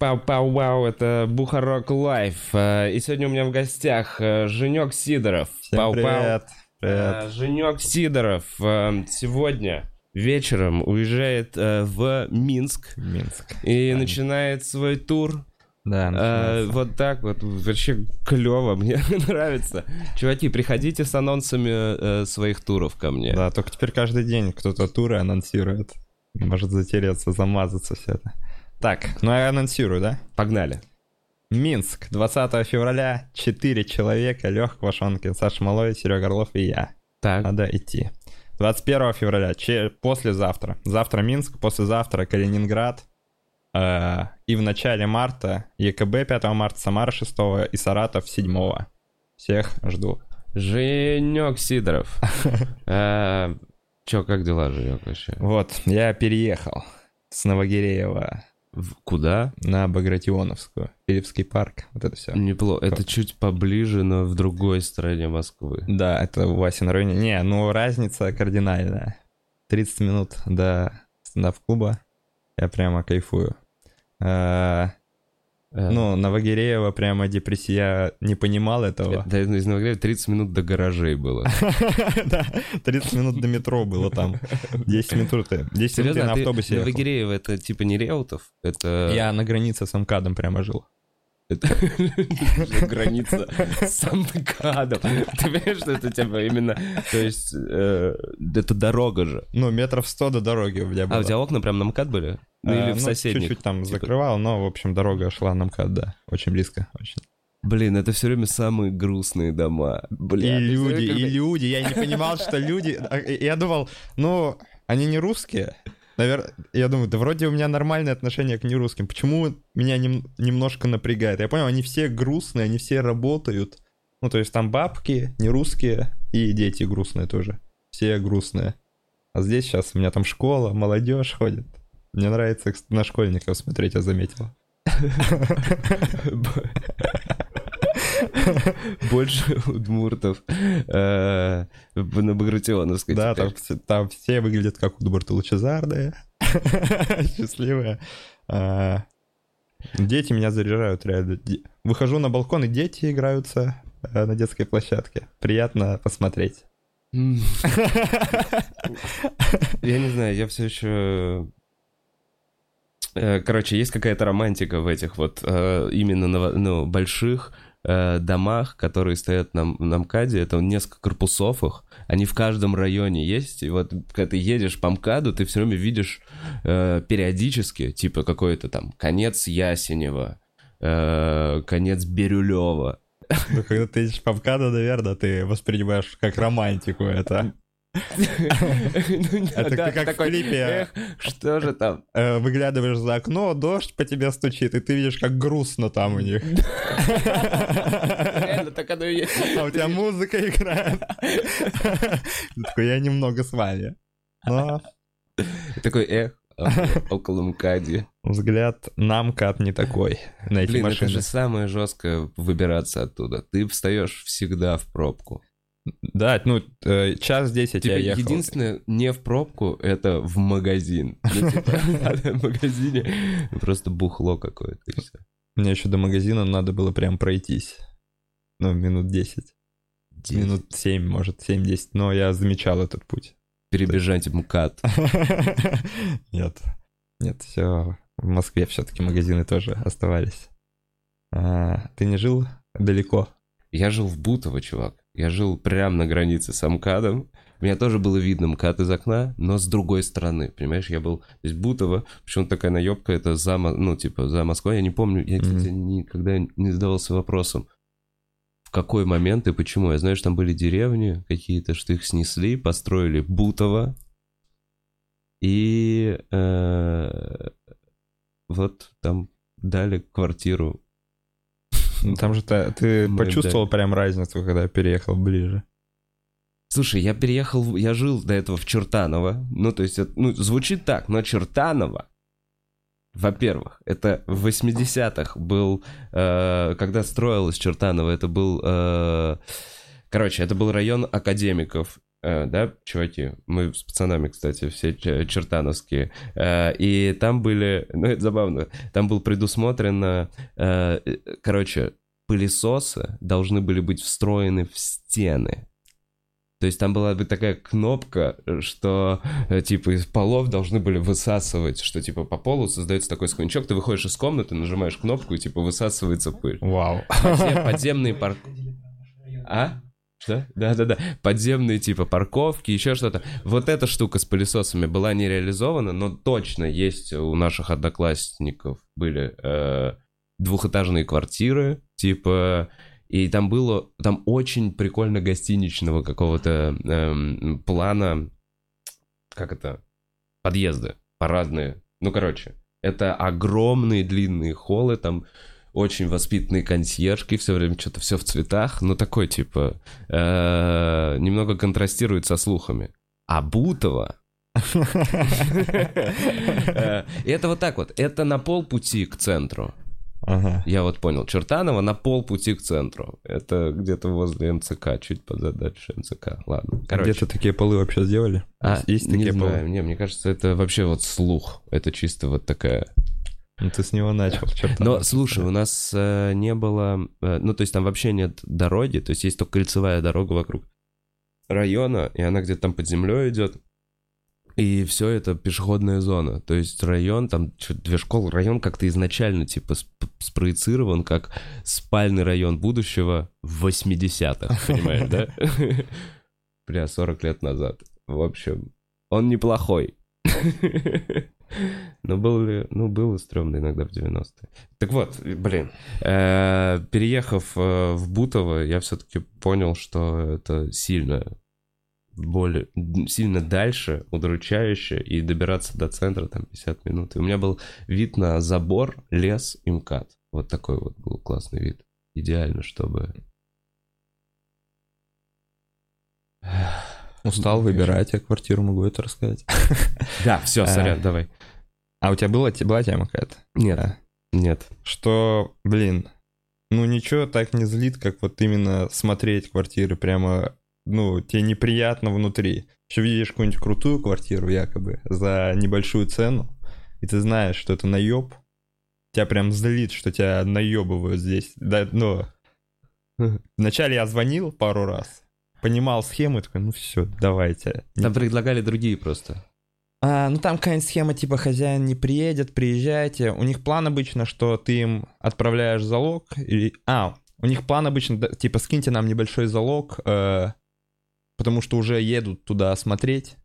Чики-пау-пау-вау, это Бухарог Live. Э, И сегодня у меня в гостях э, Женек Сидоров. Всем Пау-пау. привет. Привет. Э, Женек Сидоров сегодня вечером уезжает в Минск Минск. и начинает свой тур. Да, начинается. вот так вот, вообще клево, мне нравится. Чуваки, приходите с анонсами э, своих туров ко мне. Да, только теперь каждый день кто-то туры анонсирует. Может затереться, замазаться все это. Так, ну я анонсирую, да? Погнали. Минск, 20 февраля, 4 человека, Лех Квашонкин, Саша Малой, Серега Орлов и я. Так. Надо идти. 21 февраля, че- послезавтра. Завтра Минск, послезавтра Калининград. Э, и в начале марта ЕКБ 5 марта, Самара 6 и Саратов 7. Всех жду. Женек Сидоров. Э, Чё, как дела, Женек, вообще? Вот, я переехал с Новогиреева В- Куда? на Багратионовскую, Перевский парк, вот это все. Неплохо. Это чуть поближе, но в другой стороне Москвы. Да, это у Васи на районе. Не, ну разница кардинальная. 30 минут до стендап-клуба. Я прямо кайфую. Э, Ну, Новогиреево прямо депрессия. Не понимал этого. Да, из Новограда 30 минут до гаражей было. Да, 30 минут до метро было там. 10 минут. 10 минут я Серьезно, на а автобусе. Новогиреево это типа не Реутов? Это... Я на границе с МКАДом прямо жил. Это граница с МКАДом. Ты понимаешь, что это типа именно... То есть э, это дорога же. Ну, метров 100 до дороги у меня было. А у тебя окна прям на МКАД были? Ну, Э, Или в ну, соседних? Чуть-чуть там Типа- закрывал, но, в общем, дорога шла на МКАД, да. Очень близко, очень. Блин, это все время самые грустные дома. Бля, и люди, и люди. Я не понимал, что люди... а, Я думал, ну, они не русские. Наверное, я думаю, да вроде у меня нормальное отношение к нерусским. Почему меня нем- немножко напрягает? Я понял, они все грустные, они все работают. Ну, то есть там бабки не русские и дети грустные тоже. Все грустные. А здесь сейчас у меня там школа, молодежь ходит. Мне нравится на школьников смотреть, я заметил. Больше удмуртов э, на Багратионовской Да, там, все- выглядят как Удмурты лучезарные, счастливые. А, Дети меня заряжают реально. Выхожу на балкон, и дети играются э, на детской площадке. Приятно посмотреть. Я не знаю, я все еще... Э, Короче, есть какая-то романтика в этих вот именно ну, больших э, домах, которые стоят на, на МКАДе. Это несколько корпусов их. Они в каждом районе есть. И вот когда ты едешь по МКАДу, ты все время видишь э, периодически, типа какой-то там конец Ясенева, э, конец Бирюлева. Ну, когда ты едешь по МКАДу, наверное, ты воспринимаешь как романтику это. Это ты как в клипе. «Эх, Что же там? Э, Выглядываешь за окно, дождь по тебе стучит, и ты видишь, как грустно там у них. Реально, так оно и есть. А у тебя музыка играет. Такой, я немного с вами. Но Такой, эх, а, около МКАДи. взгляд на МКАД не такой. На эти Блин, это машины. же самое жесткое выбираться оттуда. Ты встаешь всегда в пробку. Да, ну, э, час десять я Тебе ехал. единственное, не в пробку, это в магазин. Ну, типа, в магазине просто бухло какое-то и все. Мне еще до магазина надо было прям пройтись. Ну, минут 10. Минут 7, может, 7-10. Но я замечал этот путь. Перебежать МКАД. Нет. Нет, все. В Москве все-таки магазины тоже оставались. А, ты не жил далеко? Я жил в Бутово, чувак. Я жил прямо на границе с Амкадом. Меня тоже было видно МКАД из окна, но с другой стороны, понимаешь, я был... То есть Бутово, почему такая наебка, это за, ну, типа, за Москвой, я не помню, я, кстати, никогда не задавался вопросом, в какой момент и почему. Я знаю, что там были деревни какие-то, что их снесли, построили Бутово, и э, вот там дали квартиру Ну, Там же ты, ты Мы, почувствовал прям разницу, когда переехал ближе. Слушай, я переехал, я жил до этого в Чертаново. Ну, то есть, это, ну, звучит так, но Чертаново, во-первых, это в 80-х был, э, когда строилось Чертаново, это был, э, короче, это был район академиков. Э, да, чуваки, мы с пацанами, кстати, все чертановские, э, и там были, ну это забавно, там был предусмотрено, э, короче, пылесосы должны были быть встроены в стены. То есть там была бы такая кнопка, что типа из полов должны были высасывать, что типа по полу создается такой сквончок, ты выходишь из комнаты, нажимаешь кнопку и типа высасывается пыль. Вау. Подзем- подземные парк... А? Что? Да-да-да. Подземные типа парковки, еще что-то. Вот эта штука с пылесосами была не реализована, но точно есть у наших одноклассников были э, двухэтажные квартиры, типа... И там было, там очень прикольно гостиничного какого-то эм, плана, как это, подъезды, парадные. Ну, короче, это огромные длинные холлы, там очень воспитанные консьержки, все время что-то все в цветах, ну такой типа э, немного контрастирует со слухами. А Бутово э, это вот так вот, это на полпути к центру. Ага. Я вот понял, Чертаново на полпути к центру. Это где-то возле МЦК, чуть подальше МЦК. Ладно, короче. Где-то такие полы вообще сделали? А, Есть не такие знаю, полы? не, мне кажется, это вообще вот слух. Это чисто вот такая Ну ты с него начал, черт. Но слушай, у нас э, не было, э, ну то есть там вообще нет дороги, то есть есть только кольцевая дорога вокруг района, и она где-то там под землей идет. И все это пешеходная зона. То есть район, там две школы, район как-то изначально типа сп- спроецирован как спальный район будущего в 80-х, понимаешь, да? Бля, 40 лет назад. В общем, он неплохой. Но был. Ну, было стрёмно иногда в 90-е. Так вот, блин, э, переехав э, в Бутово, я все-таки понял, что это сильно более, сильно дальше, удручающе, и добираться до центра там 50 минут. И у меня был вид на забор, лес и МКАД. Вот такой вот был классный вид. Идеально, чтобы... Устал выбирать, я квартиру могу это рассказать. Да, все, сорян, давай. А у тебя была, была тема какая-то? Нет, нет. Что, блин, ну ничего так не злит, как вот именно смотреть квартиры прямо, ну, тебе неприятно внутри. Еще видишь какую-нибудь крутую квартиру якобы за небольшую цену, и ты знаешь, что это наеб, тебя прям злит, что тебя наебывают здесь. Да, ну, вначале я звонил пару раз, понимал схему, и такой, ну все, давайте. Там предлагали другие просто. А, ну там какая-нибудь схема типа хозяин не приедет, приезжайте. У них план обычно, что ты им отправляешь залог. И... А, у них план обычно, типа скиньте нам небольшой залог, э, потому что уже едут туда смотреть.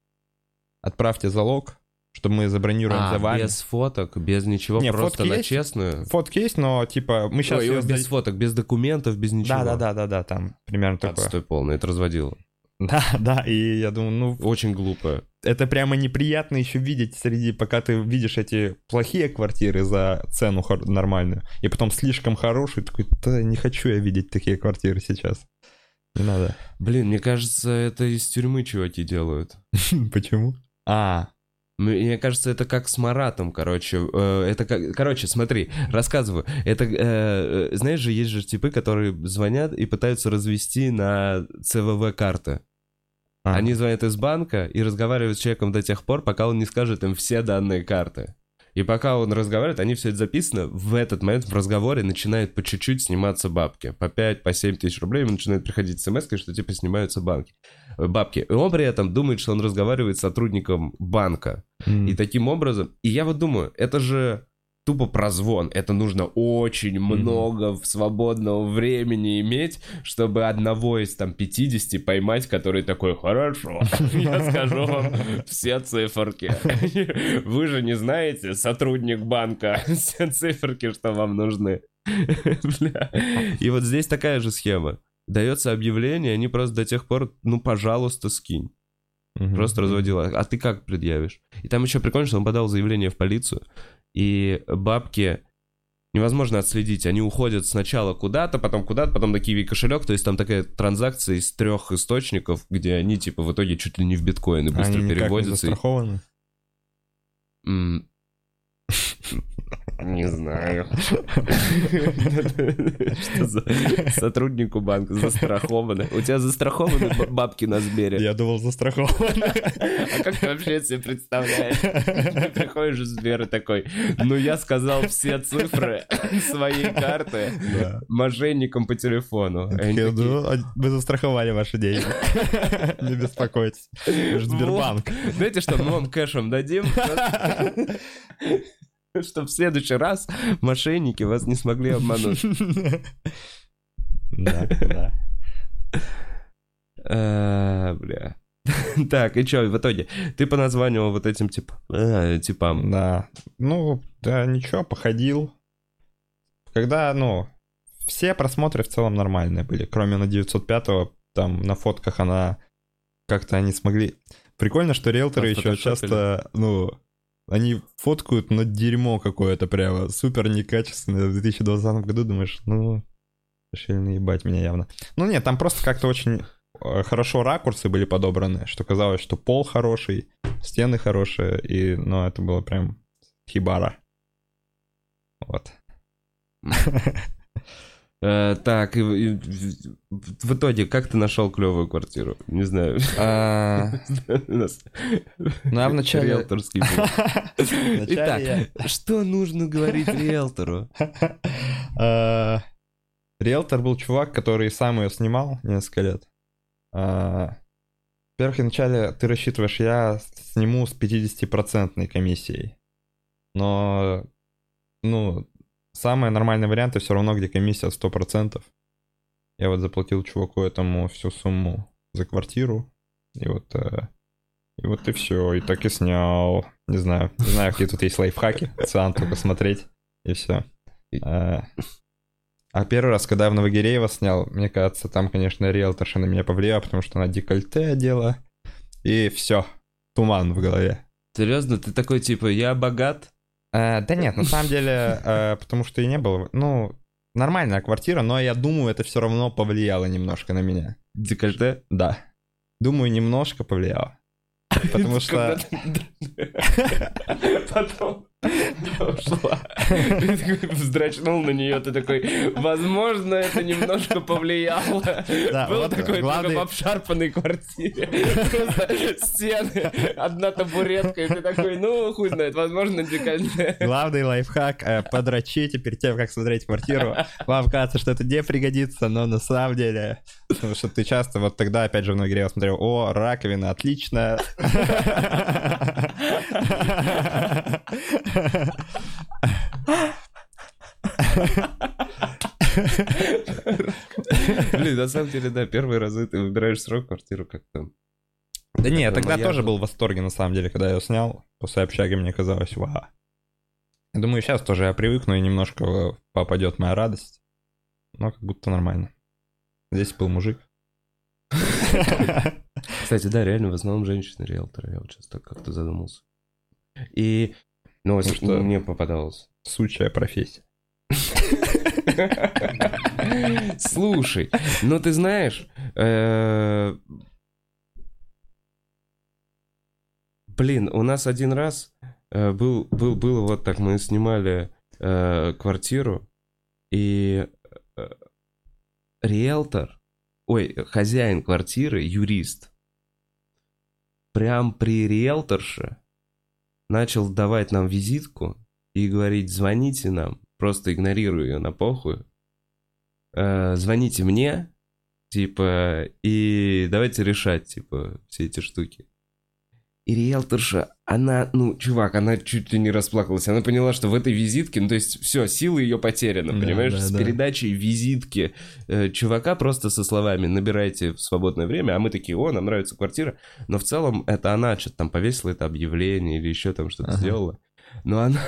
Отправьте залог, чтобы мы забронируем А, за вами. без фоток, без ничего, Не, просто фотки на есть? честную. Фотки есть, но типа мы сейчас... Ой, ой, без фоток, без документов, без ничего. Да, да, да, да, да, там примерно такое. Отстой полный, это разводило. Да, да, и я думаю, ну Очень глупо. это прямо неприятно еще видеть среди, пока ты видишь эти плохие квартиры за цену хор- нормальную, и потом слишком хорошие, такой, да не хочу я видеть такие квартиры сейчас. Не надо. Блин, мне кажется, это из тюрьмы чуваки делают. Почему? А, Мне кажется, это как с Маратом, короче. Э, Это как... Короче, смотри, рассказываю. Это, э, э, знаешь же, есть же типы, которые звонят и пытаются развести на ЦВВ карты. а. Они звонят из банка и разговаривают с человеком до тех пор, пока он не скажет им все данные карты. И пока он разговаривает, они все это записано, в этот момент в разговоре начинают по чуть-чуть сниматься бабки. По 5, по 7 тысяч рублей ему начинают приходить смс что типа снимаются банки, э, бабки. И он при этом думает, что он разговаривает с сотрудником банка. М. И таким образом... И я вот думаю, это же тупо прозвон. Это нужно очень много в свободного времени иметь, чтобы одного из там 50 поймать, который такой, хорошо, я скажу вам все циферки. Вы же не знаете, сотрудник банка, все циферки, что вам нужны. И вот здесь такая же схема. Дается объявление, они просто до тех пор, ну, пожалуйста, скинь. Мгм. Просто разводила. А ты как предъявишь? И там еще прикольно, что он подал заявление в полицию, и бабки невозможно отследить. Они уходят сначала куда-то, потом куда-то, потом на Киви кошелек. То есть там такая транзакция из трех источников, где они типа в итоге чуть ли не в биткоины быстро Они переводятся. и- застрахованы? Не знаю. Что за сотруднику банка застрахованы? У тебя застрахованы бабки на Сбере? Я думал, застрахован. А как ты вообще себе представляешь? Ты приходишь в Сбер и такой, ну я сказал все цифры своей карты мошенникам по телефону. Такие, думал, а Мы застраховали ваши деньги. Не беспокойтесь. Сбербанк. Знаете что, мы вам кэшем дадим, чтобы в следующий раз мошенники вас не смогли обмануть. Да, да. А, Бля. Так, и чё, в итоге? Ты поназванивал вот этим тип, э, типам. Да. Ну, да, ничего, походил. Когда, ну, все просмотры в целом нормальные были, кроме на 905-го, там на фотках она как-то они смогли... Прикольно, что риэлторы еще Отфотошопили. часто, ну, они фоткают, но дерьмо какое-то прямо, супер некачественное. В 2020 году думаешь, ну, решили наебать меня явно. Ну нет, там просто как-то очень э, хорошо ракурсы были подобраны, что казалось, что пол хороший, стены хорошие, и, ну, это было прям хибара. Вот. Э, Так, и в- и в итоге, как ты нашел клевую квартиру? Не знаю. Нас Ну, я вначале... риэлторский Итак, что нужно говорить риэлтору? А, Риэлтор был чувак, который сам ее снимал несколько лет. А, Во-первых, вначале ты рассчитываешь, я сниму с 50% комиссией. Но, ну, самый нормальный вариант, все равно, где комиссия 100%. Я вот заплатил чуваку этому всю сумму за квартиру. И вот, э, и вот и все. И так и снял. Не знаю, не знаю, какие тут есть лайфхаки. Циан только смотреть. И все. А а первый раз, когда я в Новогиреево снял, мне кажется, там, конечно, риэлторша на меня повлияла, потому что она декольте одела. И все. Туман в голове. Серьезно, ты такой типа, я богат? Э, да нет, на самом деле, э, потому что и не было. Ну, нормальная квартира, но я думаю, это все равно повлияло немножко на меня. Декольте? Да. Думаю, немножко повлияло. Потому что... Потом ушла. Ты такой вздрачнул на нее, ты такой, возможно, это немножко повлияло. Да, Был вот такой главный- только в обшарпанной квартире. Просто стены, одна табуретка, и ты такой, ну, хуй знает, возможно, декольте. Главный лайфхак э, подрочите перед тем, как смотреть квартиру. Вам кажется, что это не пригодится, но на самом деле... Потому что ты часто, вот тогда, опять же, в Новогиреево смотрел, о, раковина, отлично. Блин, на самом деле, да, первые разы ты выбираешь срок квартиру как-то. Да не, я тогда тоже же. был в восторге, на самом деле, когда я ее снял. После общаги мне казалось, вау. Я думаю, сейчас тоже я привыкну и немножко э, попадет моя радость. Но как будто нормально. Здесь был мужик. Кстати, да, реально, в основном женщины-риэлторы, я вот сейчас так как-то задумался. И, ну, Ну что? мне попадалось. Сучая профессия. Слушай, ну ты знаешь, э, блин, у нас один раз э, был, был, было вот так, мы снимали э, квартиру, и риэлтор, ой, хозяин квартиры, юрист, прям при риэлторше начал давать нам визитку и говорить, звоните нам, просто игнорирую ее на похуй, э, звоните мне, типа, и давайте решать, типа, все эти штуки. И риэлторша, она, ну, чувак, она чуть ли не расплакалась. Она поняла, что в этой визитке, ну, то есть, все, сила ее потеряна, Да, понимаешь? да, С да. передачей визитки э, чувака просто со словами «набирайте в свободное время», а мы такие «О, нам нравится квартира». Но в целом это она что-то там повесила это объявление или еще там что-то Ага. сделала. Но она,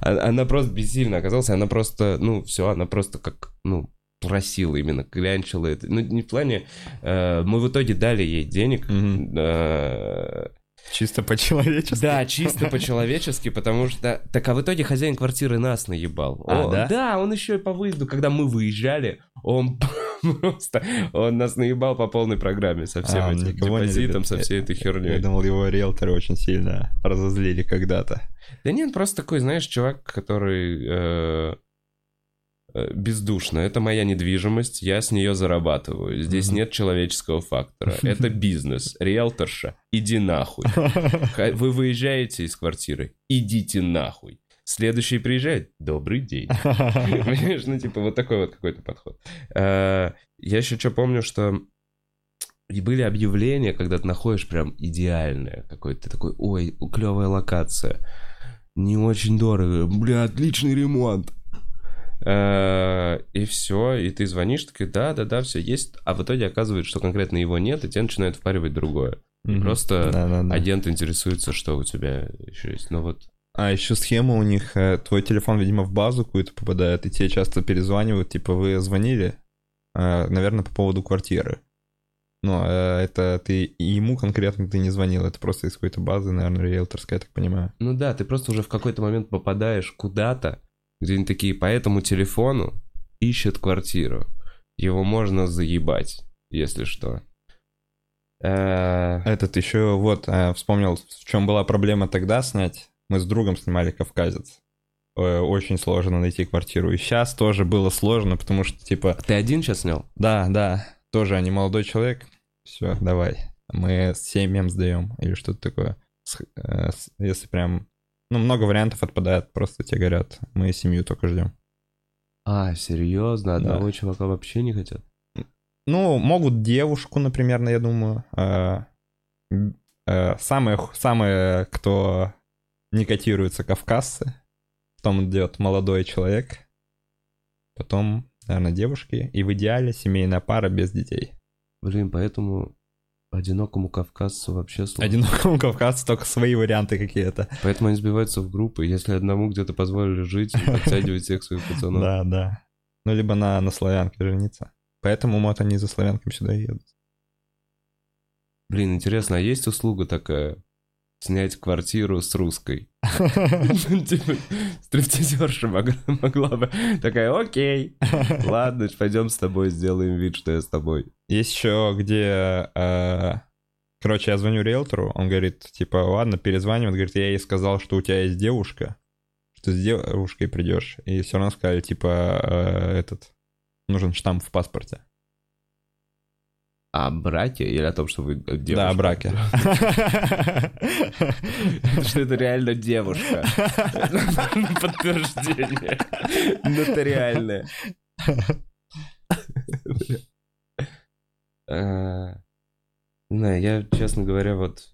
она, она просто бессильна оказалась, она просто, ну, все, она просто как, ну, просила именно, клянчила это. Ну, не в плане... э, мы в итоге дали ей денег, Мгм. э, Чисто по-человечески. да, чисто по-человечески, потому что... Так, а в итоге хозяин квартиры нас наебал. А, О, да? Да, он еще и по выезду, когда мы выезжали, он Просто он нас наебал по полной программе со всем А, этим депозитом, со всей этой Я херней. думал, его риэлторы очень сильно разозлили когда-то. Да нет, просто такой, знаешь, чувак, который э, бездушно. Это моя недвижимость, я с нее зарабатываю. Здесь Мгм. нет человеческого фактора. Это бизнес. Риэлторша, иди нахуй. Вы выезжаете из квартиры, идите нахуй. Следующий приезжает, добрый день. Понимаешь, ну типа вот такой вот какой-то подход. Э, Я еще что помню, что и были объявления, когда ты находишь прям идеальное какое-то, такой, ой, клевая локация, не очень дорого, бля, отличный ремонт. Э, И все, и ты звонишь, такой, да, да, да, все есть, а в итоге оказывается, что конкретно его нет, и тебе начинают впаривать другое. Мгм. Просто Да-да-да. Агент интересуется, что у тебя еще есть. Ну вот, А еще схема у них, э, твой телефон, видимо, в базу какую-то попадает, и тебе часто перезванивают, типа, вы звонили, э, наверное, по поводу квартиры. Но э, это ты ему конкретно ты не звонил, это просто из какой-то базы, наверное, риэлторской, я так понимаю. Ну да, ты просто уже в какой-то момент попадаешь куда-то, где они такие по этому телефону ищут квартиру. Его можно заебать, если что. Э, Этот еще, вот, э, вспомнил, в чем была проблема тогда снять. Мы с другом снимали «Кавказец». Э, Очень сложно найти квартиру. И сейчас тоже было сложно, потому что, типа, Ты один сейчас снял? Да, да, тоже они молодой человек. Все, давай. Мы семьям сдаем или что-то такое. Если прям... Ну, много вариантов отпадает, просто тебе говорят, мы семью только ждем. А, серьезно? Да. Одного чувака вообще не хотят? Ну, могут девушку, например, я думаю. Э, э, Самые, х- самые, кто не котируются, кавказцы. Потом идет молодой человек. Потом, наверное, девушки. И в идеале семейная пара без детей. Блин, поэтому одинокому кавказцу вообще сложно. Одинокому кавказцу только свои варианты какие-то. Поэтому они сбиваются в группы. Если одному где-то позволили жить, подтягивать всех своих пацанов. Да, да. Ну, либо на, на славянке жениться. Поэтому вот они за славянками сюда едут. Блин, интересно, а есть услуга такая? Снять квартиру с русской. Типа, стриптизерша мог- могла бы такая, окей, ладно, пойдем с тобой, сделаем вид, что я с тобой. Есть еще, где... э, Короче, я звоню риэлтору, он говорит, типа, ладно, перезванивает, говорит, я ей сказал, что у тебя есть девушка, что с девушкой придешь. И все равно сказали, типа, э, этот, нужен штамп в паспорте. О браке или о том, что вы девушка? Да, о браке. Что это реально девушка. Подтверждение. Нотариальное. А, Не я, честно говоря, вот...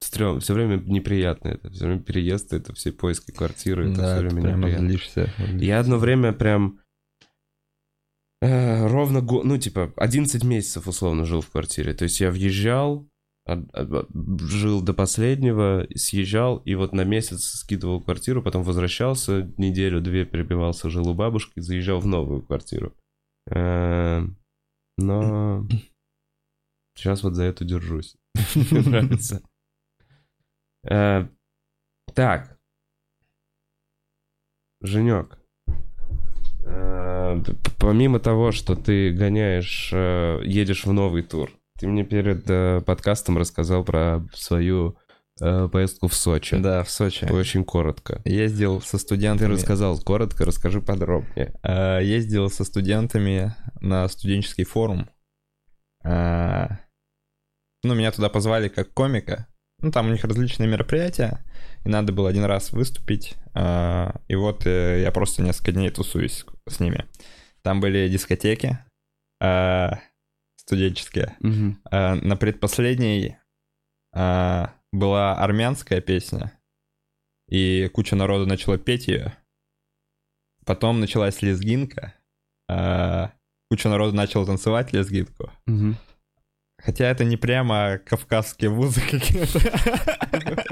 Стрём, все время неприятно это. Все время переезд, это все поиски квартиры, это Да, все время неприятно. злишься. Я одно время прям э, ровно, го- ну, типа, 11 месяцев условно жил в квартире. То есть я въезжал, жил до последнего, съезжал, и вот на месяц скидывал квартиру, потом возвращался, неделю-две перебивался, жил у бабушки, заезжал в новую квартиру. Э, Но сейчас вот за это держусь. Нравится. Э, Так. Женек. Помимо того, что ты гоняешь, э, едешь в новый тур, ты мне перед э, подкастом рассказал про свою э, поездку в Сочи. Да, в Сочи. Очень коротко. Ездил со Ты студентами. рассказал коротко, расскажи подробнее. Ездил со студентами на студенческий форум. Ну, меня туда позвали как комика. Ну, там у них различные мероприятия, и надо было один раз выступить. И вот я просто несколько дней тусуюсь с ними. Там были дискотеки э, студенческие. Мгм. Э, На предпоследней э, была армянская песня, и куча народу начала петь ее. Потом началась лезгинка, э, куча народу начала танцевать лезгинку. Мгм. Хотя это не прямо кавказские вузы какие-то.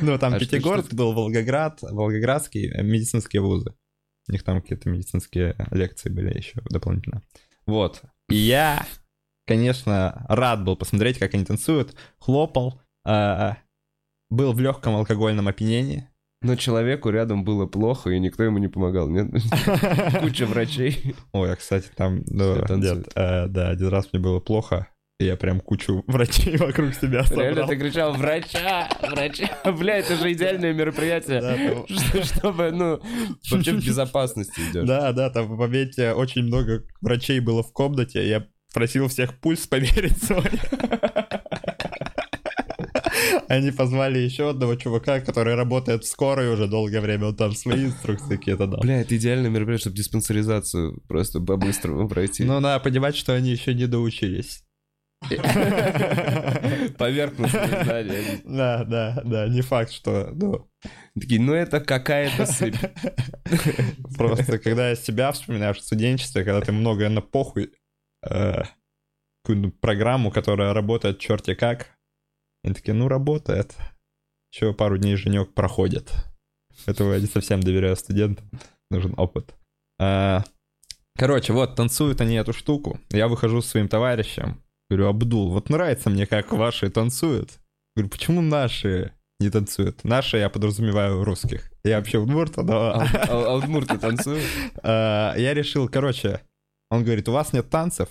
Ну, там А Пятигорск был, Волгоград, Волгоградский, э, медицинские вузы. У них там какие-то медицинские лекции были еще дополнительно. Вот. И я, конечно, рад был посмотреть, как они танцуют, хлопал, а, был в легком алкогольном опьянении. Но человеку рядом было плохо, и никто ему не помогал, нет? Куча врачей. Ой, а, кстати, там... нет, э, да, один раз мне было плохо, я прям кучу врачей вокруг себя Реально собрал. ты кричал «Врача! Врача!» Бля, это же идеальное мероприятие. Да, там- Что- Чтобы, ну, вообще в безопасности идешь. Да, да, там моменте очень много врачей было в комнате, я просил всех пульс померить свой. Они позвали еще одного чувака, который работает в скорой уже долгое время, он там свои инструкции какие-то дал. Бля, это идеальное мероприятие, чтобы диспансеризацию просто по-быстрому пройти. Но надо понимать, что они еще не доучились. Поверхностные знания. Да, да, да, не факт, что, ну, Такие, ну это какая-то сыпь. просто когда я себя вспоминаю в студенчестве, когда ты многое на похуй, э, программу, которая работает черти как, они такие, ну работает. Еще пару дней женек проходит. Этого я не совсем доверяю студентам. Нужен опыт. А, Короче, вот, танцуют они эту штуку. Я выхожу с своим товарищем. Говорю, Абдул, вот нравится мне, как ваши танцуют. Говорю, почему наши не танцуют? Наши я подразумеваю русских. Я вообще удмурт, но... А а- удмурты танцуют? А, Я решил, короче, он говорит, у вас нет танцев.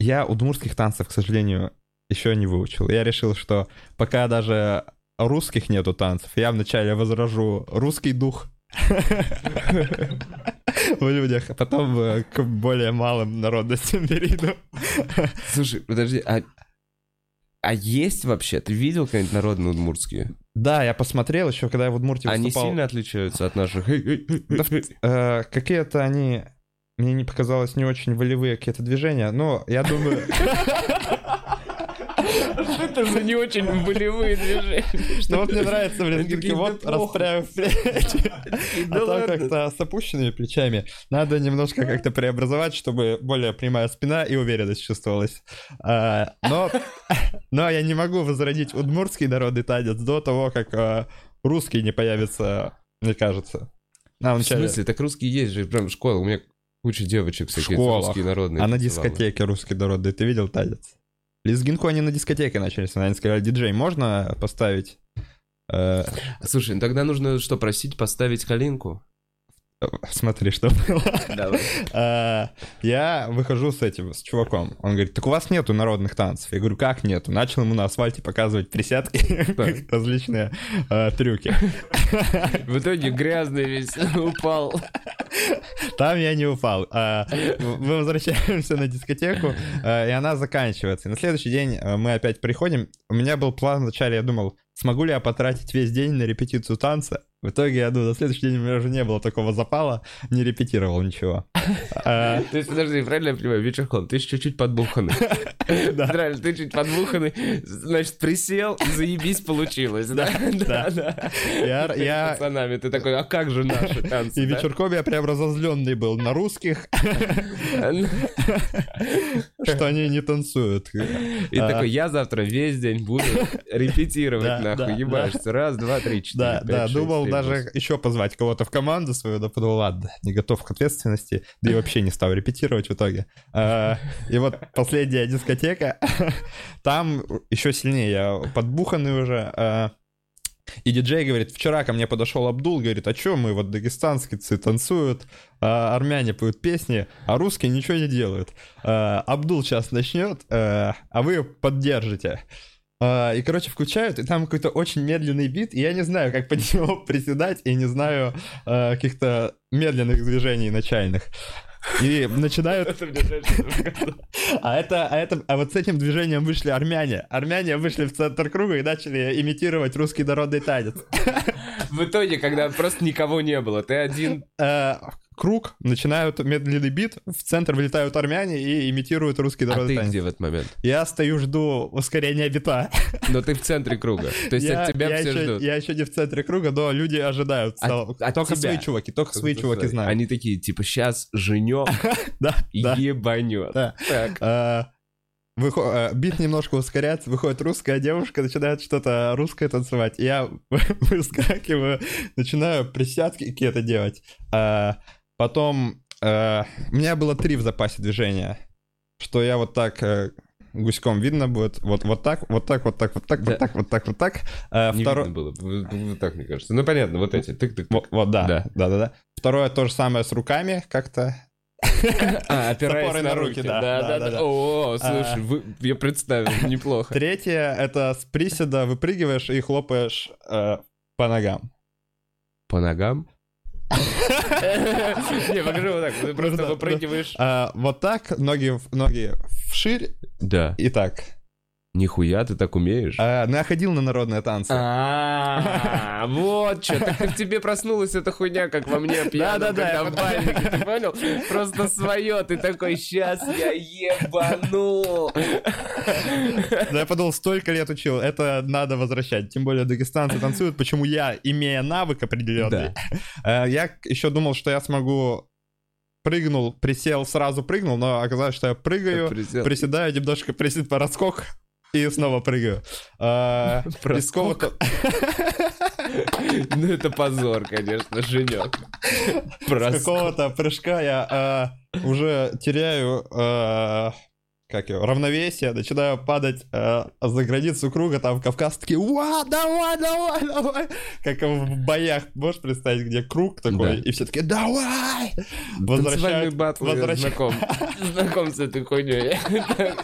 Я удмуртских танцев, к сожалению, еще не выучил. Я решил, что пока даже русских нету танцев, я вначале возражу русский дух в людях, а потом э, к более малым народностям перейду. Слушай, подожди, а... А есть вообще? Ты видел какие-нибудь народные удмуртские? Да, я посмотрел еще, когда я в Удмуртии Они выступал. сильно отличаются от наших? Да, э, какие-то они, мне не показалось, не очень волевые какие-то движения, но я думаю... Это же не очень болевые движения. Ну вот мне нравится, блин, такие, вот расправив плечи. А как-то с опущенными плечами. Надо немножко как-то преобразовать, чтобы более прямая спина и уверенность чувствовалась. А, Но, но я не могу возродить удмуртский народный танец до того, как а, русский не появится, мне кажется. А, В смысле? Так русские есть же, прям школа. У меня куча девочек всякие школах. русские народные. А на дискотеке русский народный ты видел танец? Лезгинку они на дискотеке начали. Они сказали, диджей, можно поставить? Э, Слушай, ну тогда нужно что, просить поставить калинку? Смотри, что было. А, Я выхожу с этим, с чуваком. Он говорит, так у вас нету народных танцев. Я говорю, как нету? Начал ему на асфальте показывать присядки, различные э, трюки. В итоге грязный весь упал. Там я не упал. А, Мы возвращаемся на дискотеку, а, и она заканчивается. На следующий день а, мы опять приходим. У меня был план вначале, я думал, смогу ли я потратить весь день на репетицию танца. В итоге, я думаю, на следующий день у меня уже не было такого запала, не репетировал ничего. А, То есть, подожди, правильно я понимаю, вечерком, ты чуть-чуть подбуханный. Да. Правильно, ты чуть подбуханный, значит, присел, заебись получилось, да? Да, да. Я- пацанами, ты такой, а как же наши танцы? И вечерком я прям разозленный был на русских, что они не танцуют. И А. такой, я завтра весь день буду репетировать, нахуй, ебашься. Раз, два, три, четыре, Да, да, думал даже еще позвать кого-то в команду свою, но подумал, ладно, не готов к ответственности, да и вообще не стал репетировать в итоге. А, И вот последняя дискотека, там еще сильнее, я подбуханный уже, а, и диджей говорит, вчера ко мне подошел Абдул, говорит, а что мы вот дагестанские танцуют, а армяне поют песни, а русские ничего не делают. А, Абдул сейчас начнет, а а вы поддержите. А, И, короче, включают, и там какой-то очень медленный бит, и я не знаю, как под него приседать, и не знаю а, каких-то медленных движений начальных. И начинают... А это, а это, а вот с этим движением вышли армяне. Армяне вышли в центр круга и начали имитировать русский народный танец. В итоге, когда просто никого не было, ты один... Э, Круг, начинают медленный бит, в центр вылетают армяне и имитируют русский А народный ты танец. где в этот момент? Я стою, жду ускорения бита. Но ты в центре круга. То есть я, от тебя я все еще, ждут. я еще не в центре круга, но люди ожидают. в От- только тебя. свои чуваки, только свои чуваки знают. Они такие, типа, сейчас да. ебанет. А, выхо- а, бит немножко ускоряется, выходит русская девушка, начинает что-то русское танцевать. Я выскакиваю, начинаю присядки какие-то делать. Потом а, у меня было три в запасе движения. Что я вот так э, гуськом видно будет. Вот, вот так, вот так, вот так, вот так, Да. вот так, вот так, вот так. Э, Не второ- видно было. Вот- так, мне кажется. Ну, понятно, вот эти. Тык-тык. Вот, вот, да, Да. да, да, да. Второе то же самое с руками как-то. А, опираясь на руки. да, Да, да, да. О, слушай, А. вы- я представил, неплохо. Третье это с приседа выпрыгиваешь и хлопаешь э, по ногам. По ногам? Не, покажи вот так. Ты просто Да, да. выпрыгиваешь. А, вот так, ноги, в- ноги вширь Да. и так. Нихуя, ты так умеешь? А, ну, я ходил на народные танцы. А, вот что, так в тебе проснулась эта хуйня, как во мне когда я в бальнике, ты понял? Просто свое, ты такой, сейчас я ебану. Да я подумал, столько лет учил, это надо возвращать. Тем более дагестанцы танцуют, почему я, имея навык определенный, э, я еще думал, что я смогу прыгнул, присел, сразу прыгнул, но оказалось, что я прыгаю, приседаю, немножко присед по раскок и снова прыгаю. А, какого-то- Ну это позор, конечно, Женек. с какого-то прыжка я а, уже теряю а, как его, равновесие, начинаю падать а, за границу круга, там Кавказ такие, уа, давай, давай, давай, как в боях, можешь представить, где круг такой, Да. и все такие, давай, возвращают, батл, я возвращают. знаком. Знаком с этой хуйней.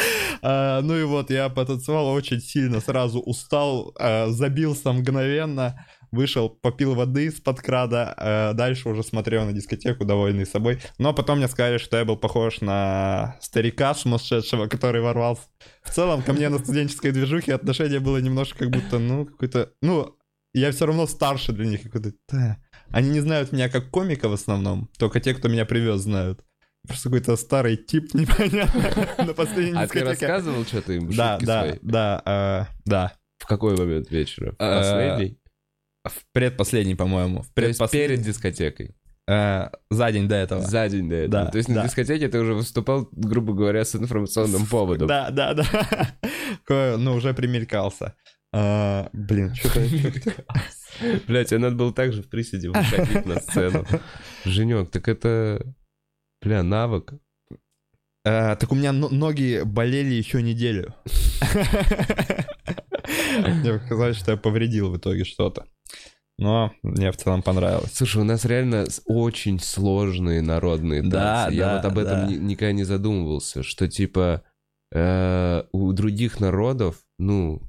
А, ну и вот я потанцевал очень сильно, сразу устал, а, забился мгновенно, вышел, попил воды из-под крада, а, дальше уже смотрел на дискотеку, довольный собой. Но потом мне сказали, что я был похож на старика сумасшедшего, который ворвался. В целом, ко мне на студенческой движухе отношение было немножко как будто, ну, какой-то... Ну, я все равно старше для них. Какой-то. Они не знают меня как комика в основном, только те, кто меня привез, знают. Просто какой-то старый тип непонятно на последней А ты рассказывал что-то им, Да, да, да, э, да. В какой момент вечера? Э, Последний? В предпоследний, по-моему. В То есть предпослед- перед дискотекой? э, за день до этого. За день до этого? Да, То есть на да. дискотеке ты уже выступал, грубо говоря, с информационным поводом? Да, да, да. Ну, уже примелькался. А, Блин, что-то... Блять, тебе надо было так же в приседе выходить на сцену. Женек, так это... Бля, навык. Э, Так у меня но- ноги болели еще неделю. Мне показалось, что я повредил в итоге что-то. Но мне в целом понравилось. Слушай, у нас реально очень сложные народные танцы. Да, Я да, вот об этом да. ни- никогда не задумывался, что типа э, у других народов, ну,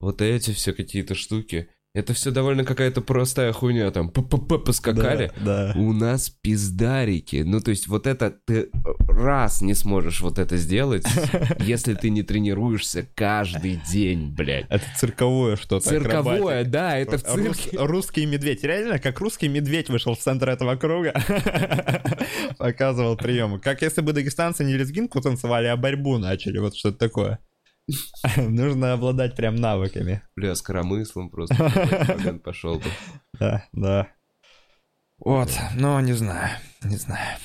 вот эти все какие-то штуки, это все довольно какая-то простая хуйня, там, п-п-п, поскакали. Да, да. У нас пиздарики. Ну, то есть вот это ты раз не сможешь вот это сделать, если ты не тренируешься каждый день, блядь. Это цирковое что-то. Цирковое, да, это в Рус- цирке. русский медведь. Реально, как русский медведь вышел в центр этого круга. Показывал приемы. Как если бы дагестанцы не лезгинку танцевали, а борьбу начали. Вот что-то такое. Нужно обладать прям навыками. Бля, с коромыслом просто пошел бы. Да, да. Вот, но не знаю, не знаю.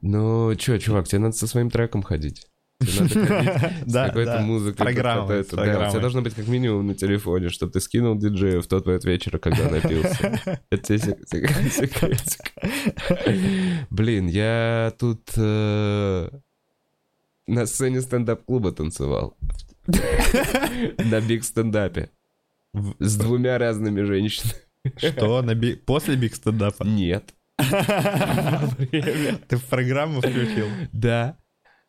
Ну, чё, чувак, тебе надо со своим треком ходить. Тебе надо ходить с Да, какой-то да. музыкой. с да, у тебя должно быть как минимум на телефоне, чтобы ты скинул диджея в тот момент вечера, когда напился. Это секретик. Блин, я тут э, на сцене стендап-клуба танцевал. На биг стендапе. С двумя разными женщинами. Что, на би- после биг стендапа? Нет. Ты в программу включил? Да.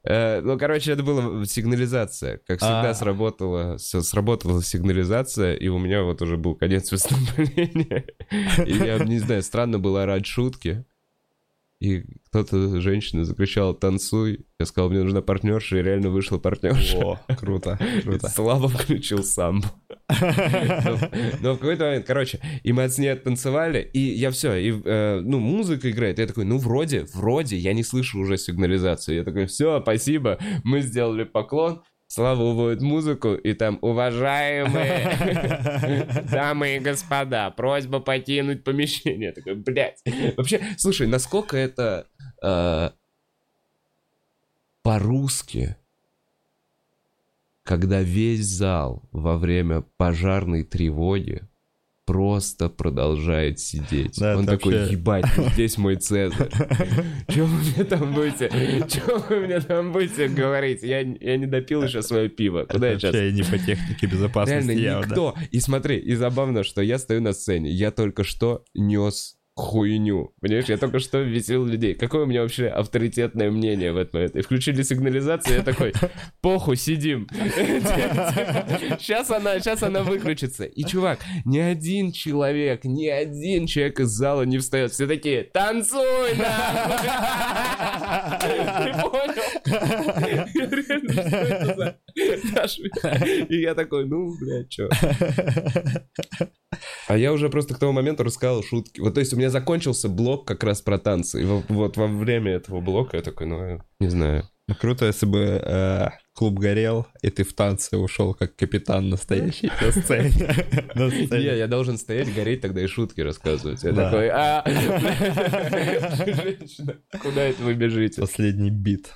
Э, Ну, короче, это была сигнализация. Как всегда А. сработала, сработала сигнализация, и у меня вот уже был конец выступления. И я, не знаю, странно было орать шутки. И кто-то, женщина, закричала «танцуй». Я сказал, мне нужна партнерша, и реально вышла партнерша. О, круто, круто. Слава включил самбо. Но в какой-то момент, короче, и мы с ней оттанцевали, и я все, и, э, ну, музыка играет, я такой, ну, вроде, вроде, я не слышу уже сигнализацию. Я такой, все, спасибо, мы сделали поклон, Уводит музыку, и там, уважаемые дамы и господа, просьба покинуть помещение. Я такой, блядь. Вообще, слушай, насколько это э, по-русски, когда весь зал во время пожарной тревоги просто продолжает сидеть. Да, Он такой, вообще- ебать, здесь мой Цезарь. Че вы мне там будете? Че вы мне там будете говорить? Я, я не допил еще свое пиво. Куда я сейчас? вообще не по технике безопасности Реально никто. И смотри, и забавно, что я стою на сцене. Я только что нес хуйню. Понимаешь, я только что веселил людей. Какое у меня вообще авторитетное мнение в этот момент? И включили сигнализацию, я такой, похуй, сидим. Сейчас она, сейчас она выключится. И, чувак, ни один человек, ни один человек из зала не встает. Все такие, танцуй, нахуй!» Ты понял? Я реально, что это за наш- И я такой, ну, блядь, чё? А я уже просто к тому моменту рассказал шутки. Вот, то есть у меня закончился блок как раз про танцы. И во- вот во время этого блока я такой, ну, не знаю. Ну, круто, если бы э, клуб горел, и ты в танце ушел как капитан настоящий на сцене. Не, я должен стоять, гореть тогда и шутки рассказывать. Я такой, а, женщина, куда это вы бежите? Последний бит.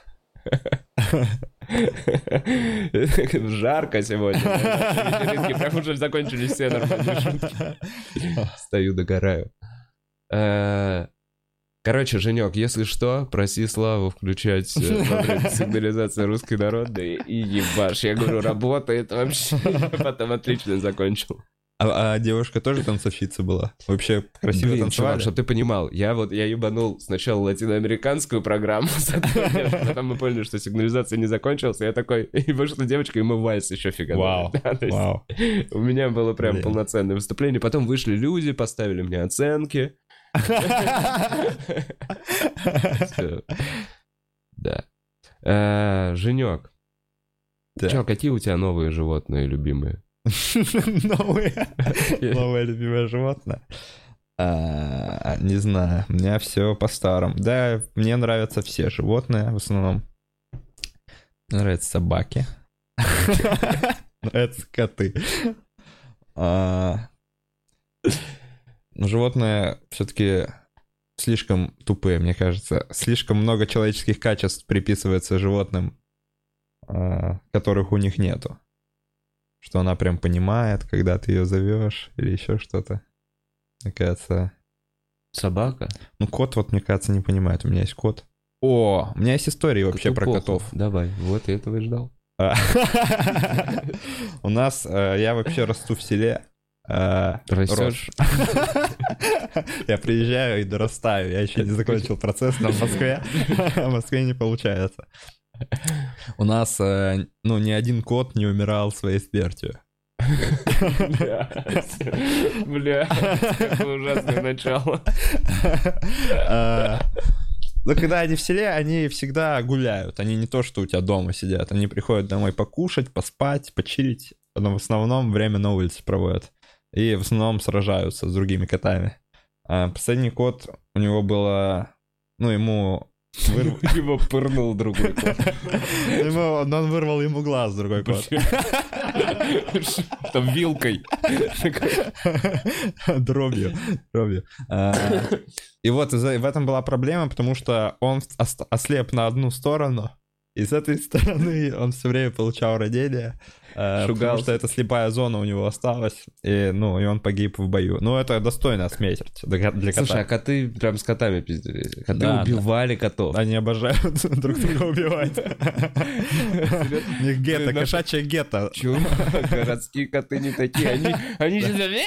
Жарко сегодня. Прям уже закончились все нормальные. Стою, догораю. Э, Короче, Женек, если что, проси Славу включать э, сигнализации русской народной и ебашь. Я говорю, работает вообще. Потом отлично закончил. А, а девушка тоже танцовщица была? Вообще красиво Блин, танцевали? чувак, чтобы ты понимал, я вот, я ебанул сначала латиноамериканскую программу, потом мы поняли, что сигнализация не закончилась, и я такой, и вышла девочка, и мы вальс еще фиганули. Вау, вау. У меня было прям Блин. полноценное выступление, потом вышли люди, поставили мне оценки. Да. Э, Женек, чё, какие у тебя новые животные любимые? Новое, новое любимое животное. А, не знаю, у меня все по-старому. Да, мне нравятся все животные, в основном. Мне нравятся собаки. Нравятся коты. А, но Животные все-таки слишком тупые, мне кажется. Слишком много человеческих качеств приписывается животным, а, которых у них нету что она прям понимает, когда ты ее зовешь или еще что-то. Мне кажется... Собака? Ну, кот вот, мне кажется, не понимает. У меня есть кот. О, у меня есть истории вообще про котов. Давай, вот я этого и ждал. А, У нас, э, я вообще расту в селе. э, Растёшь? рос. Я приезжаю и дорастаю. Я еще не закончил процесс, но в Москве, в Москве не получается. У нас, э, ну, ни один кот не умирал своей смертью. Блядь, какое ужасное начало. А, Но когда они в селе, они всегда гуляют. Они не то, что у тебя дома сидят. Они приходят домой покушать, поспать, почилить. Но в основном время на улице проводят. И в основном сражаются с другими котами. А Последний кот, у него было... Ну, ему... вырв- Его пырнул другой кот. ему- он вырвал ему глаз, другой кот. Там вилкой. Дробью. Дробью. А, И вот в этом была проблема, потому что он ослеп на одну сторону, и с этой стороны он все время получал ранения, э, потому Шугался. что эта слепая зона у него осталась, и, ну, и он погиб в бою. Ну, это достойная смерть для для Слушай, а кота. коты прям с котами пиздили. Коты Да, убивали котов. Они обожают друг друга убивать. У них гетто, кошачье гетто. Городские коты не такие. Они, они.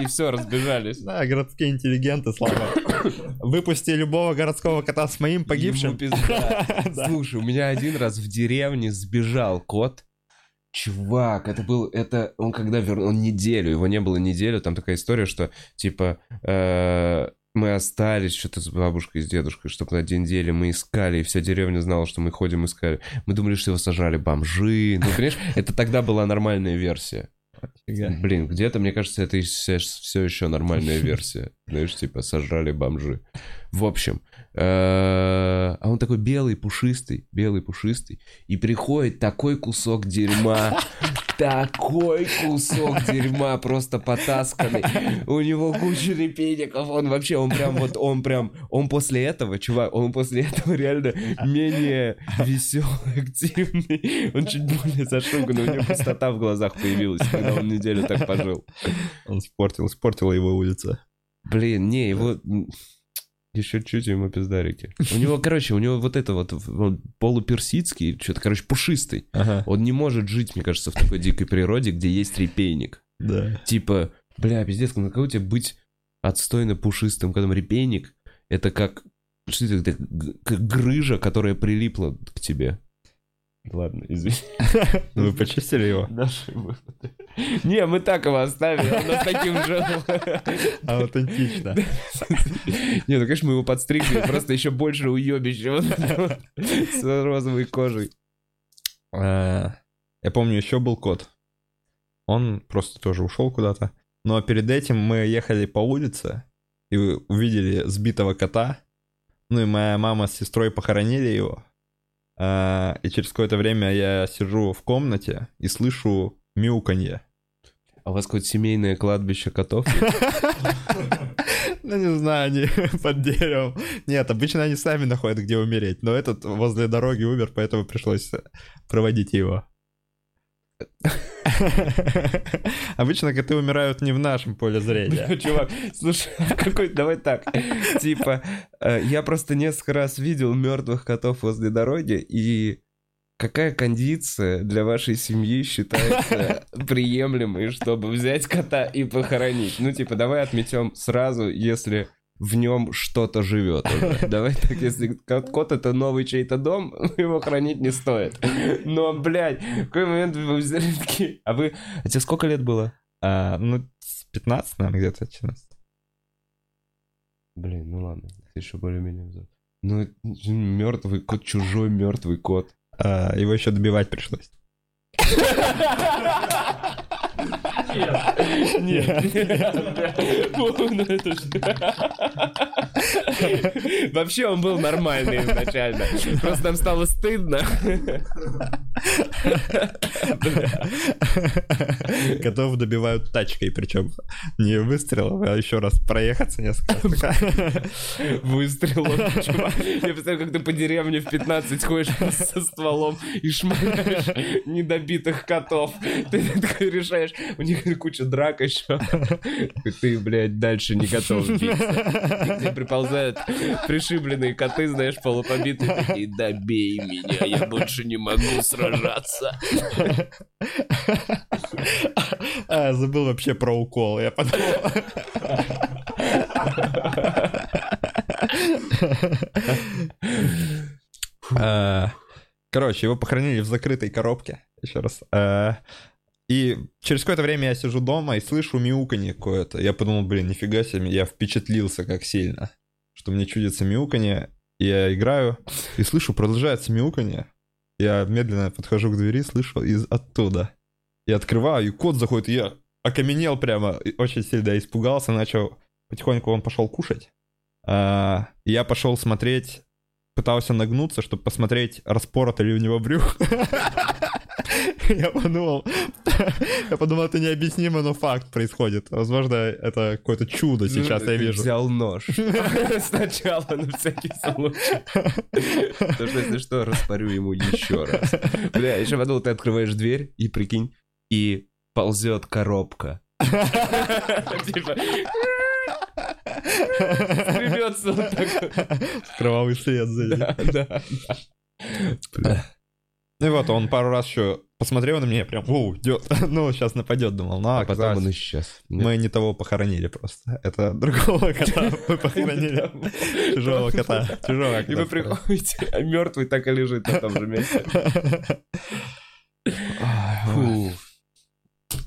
И все, разбежались. Да, городские интеллигенты, слава. Выпусти любого городского кота с моим погибшим. Слушай, у меня один раз в деревне сбежал кот. Чувак, это был, это, он когда вернул, он неделю, его не было неделю, там такая история, что, типа, э, мы остались что-то с бабушкой, с дедушкой, чтобы на день недели мы искали, и вся деревня знала, что мы ходим искали. Мы думали, что его сожрали бомжи. Ну, понимаешь, это тогда была нормальная версия. Блин, где-то, мне кажется, это все, еще нормальная версия. Знаешь, типа, сожрали бомжи. В общем, э, а он такой белый, пушистый, белый, пушистый. И приходит такой кусок дерьма. такой кусок дерьма, просто потасканный. У него куча репейников, он вообще, он прям вот, он прям, он после этого, чувак, он после этого реально менее веселый, активный. Он чуть более зашуганный, у него пустота в глазах появилась, когда он неделю так пожил. Он спортил, спортила его улица. Блин, не, его... Еще чуть ему пиздарики. У него, короче, у него вот это вот он полуперсидский, что-то, короче, пушистый. Ага. Он не может жить, мне кажется, в такой дикой природе, где есть репейник. Да. Типа, бля, пиздец, ну какой у тебя быть отстойно пушистым, когда репейник, это как, что это, как грыжа, которая прилипла к тебе. Ладно, извини. Вы почистили его? Наши выводы. Не, мы так его оставили, он таким жил. Аутентично. Не, ну, конечно, мы его подстригли, просто еще больше этого с розовой кожей. А, Я помню, еще был кот. Он просто тоже ушел куда-то. Но перед этим мы ехали по улице и увидели сбитого кота. Ну и моя мама с сестрой похоронили его. А, И через какое-то время я сижу в комнате и слышу мяуканье. А у вас какое-то семейное кладбище котов? Ну, не знаю, они под деревом. Нет, обычно они сами находят, где умереть. Но этот возле дороги умер, поэтому пришлось проводить его. Обычно коты умирают не в нашем поле зрения. Бля, Чувак, слушай, какой, давай так. Типа, э, я просто несколько раз видел мертвых котов возле дороги, и какая кондиция для вашей семьи считается приемлемой, чтобы взять кота и похоронить? Ну, типа, давай отметем сразу, если в нем что-то живет. уже. Давай так, если кот, это новый чей-то дом, его хранить не стоит. Но, блядь, в какой момент вы взяли такие... А вы... А тебе сколько лет было? А, ну, с 15, наверное, где-то 14. Блин, ну ладно, это еще более-менее взрослый. Ну, мертвый кот, чужой мертвый кот. А, его еще добивать пришлось. Нет. Ж- Вообще он был нормальный изначально. Просто нам стало стыдно. Котов добивают тачкой, причем не выстрелом, а еще раз проехаться несколько. Выстрелом. Я представляю, как ты по деревне в 15 ходишь со стволом и шмаляешь недобитых котов. Ты такой решаешь, у них куча драк еще. Ты, блядь, дальше не готов биться. Приползают пришибленные коты, знаешь, полупобитые. Такие, добей меня, я больше не могу сражаться. А, забыл вообще про укол, я подумал. А, Короче, его похоронили в закрытой коробке. Еще раз. А, И через какое-то время я сижу дома и слышу мяуканье какое-то. Я подумал, блин, нифига себе, я впечатлился как сильно, что мне чудится мяуканье. Я играю и слышу, продолжается мяуканье. Я медленно подхожу к двери, слышу из оттуда. И открываю, и кот заходит, и я окаменел прямо, очень сильно испугался, начал, потихоньку он пошел кушать. А, я пошел смотреть, пытался нагнуться, чтобы посмотреть, распорото ли у него брюх. Я подумал, я подумал, это необъяснимо, но факт происходит. Возможно, это какое-то чудо сейчас я вижу. Взял нож. Сначала, на всякий случай. Потому что, если что, распорю ему еще раз. Бля, еще подумал, ты открываешь дверь и, прикинь, и ползет коробка. Типа... Скребется вот так. Кровавый след сзади. Да, да. Ну и вот, он пару раз еще посмотрел на меня, прям, воу, идет. Ну, сейчас нападет, думал. Ну, А а потом он исчез. Мы не того похоронили просто. Это другого кота мы похоронили. Чужого кота. Чужого И вы кота. приходите, а мертвый так и лежит на том же месте. Фу.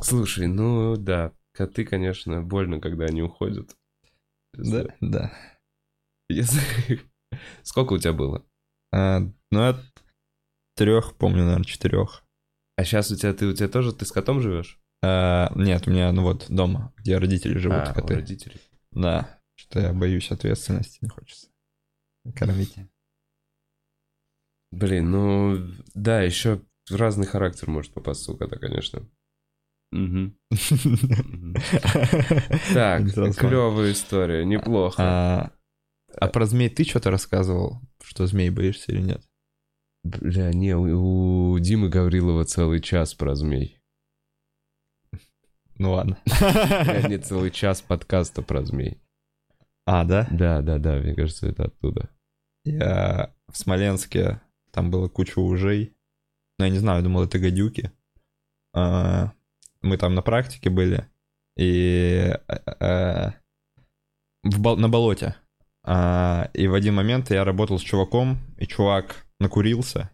Слушай, ну да, коты, конечно, больно, когда они уходят. Да, да. Сколько у тебя было? А, Ну, от трех, помню, наверное, четырех. А сейчас у тебя, ты, у тебя тоже, ты с котом живешь? А, Нет, у меня, ну вот, дома, где родители живут, а, у коты. родителей. Да, что я боюсь ответственности, не хочется кормить. Блин, ну, да, еще разный характер может попасться у кота, конечно. Так, клевая история, неплохо. А а про змей ты что-то рассказывал? Что змей боишься или нет? Бля, не, у, у Димы Гаврилова целый час про змей. Ну ладно. Не целый час подкаста про змей. А, да? Да, да, да, мне кажется, это оттуда. Я в Смоленске, там было куча ужей. Ну, я не знаю, думал, это гадюки. А, Мы там на практике были. И э, в бол- на болоте. А, И в один момент я работал с чуваком, и чувак накурился.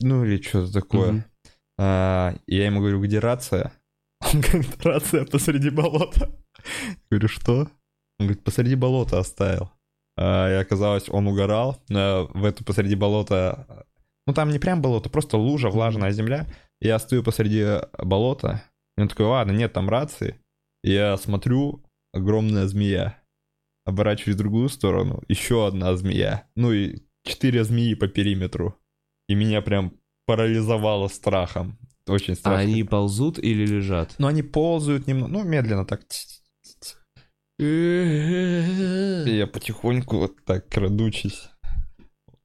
Ну или что-то такое. Мгм. А, я ему говорю, где рация? Он говорит, рация посреди болота. Говорю, что? Он говорит, посреди болота оставил. А, и оказалось, он угорал а, в эту посреди болота. Ну там не прям болото, просто лужа, влажная земля. Я стою посреди болота. И он такой, ладно, нет там рации. И я смотрю, огромная змея. Оборачиваюсь в другую сторону, еще одна змея. Ну и четыре змеи по периметру. И меня прям парализовало страхом. Очень А страшно. они ползут или лежат? Но они ползают немного, ну, медленно так. И я потихоньку вот так, крадучись,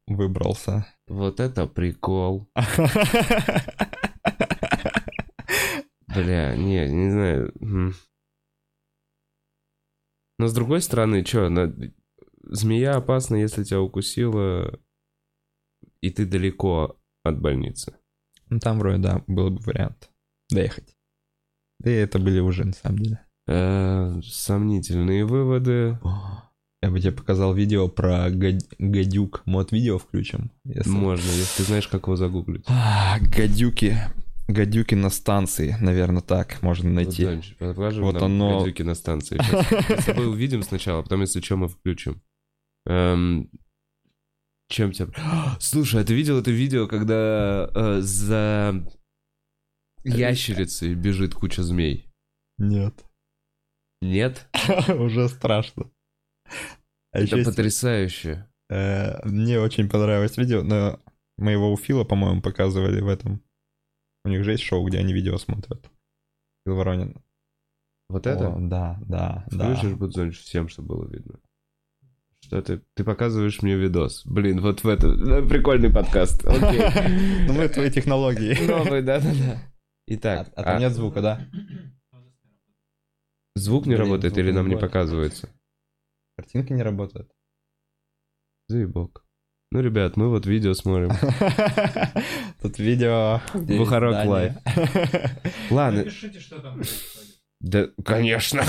выбрался. Вот это прикол. Бля, не, не знаю. Но с другой стороны, что, змея опасна, если тебя укусила, и ты далеко от больницы. Ну, там вроде, да, был бы вариант доехать. Да и это были уже, на самом деле. Э, сомнительные выводы. Я бы тебе показал видео про гад- гадюк. Мод видео включим. если- Можно, если ты знаешь, как его загуглить. А, гадюки. Гадюки на станции, наверное, так можно найти. Вот, Вот оно- гадюки на станции. Сейчас мы с тобой увидим сначала, потом, если что, мы включим. Эм, чем тебя... Слушай, а ты видел это видео, когда э, за ящерицей бежит куча змей? Нет. Нет? Уже страшно. А Это есть, потрясающе. э, мне очень понравилось видео, но мы его у Фила, по-моему, показывали в этом. У них же есть шоу, где они видео смотрят. Фил Воронин. Вот О, это? да, да, да. Включишь Будзонч всем, чтобы было видно. Что ты? Ты показываешь мне видос. Блин, вот в это... ну, Прикольный подкаст. Окей. Ну, мы твои технологии. Новый, да-да-да. Итак, А, там нет звука, да? звук не работает или нам не показывается? Картинка не работает. Заебок. Ну, ребят, мы вот видео смотрим. Тут видео... Бухарог Live. Ладно, Напишите, что там происходит. Да, конечно.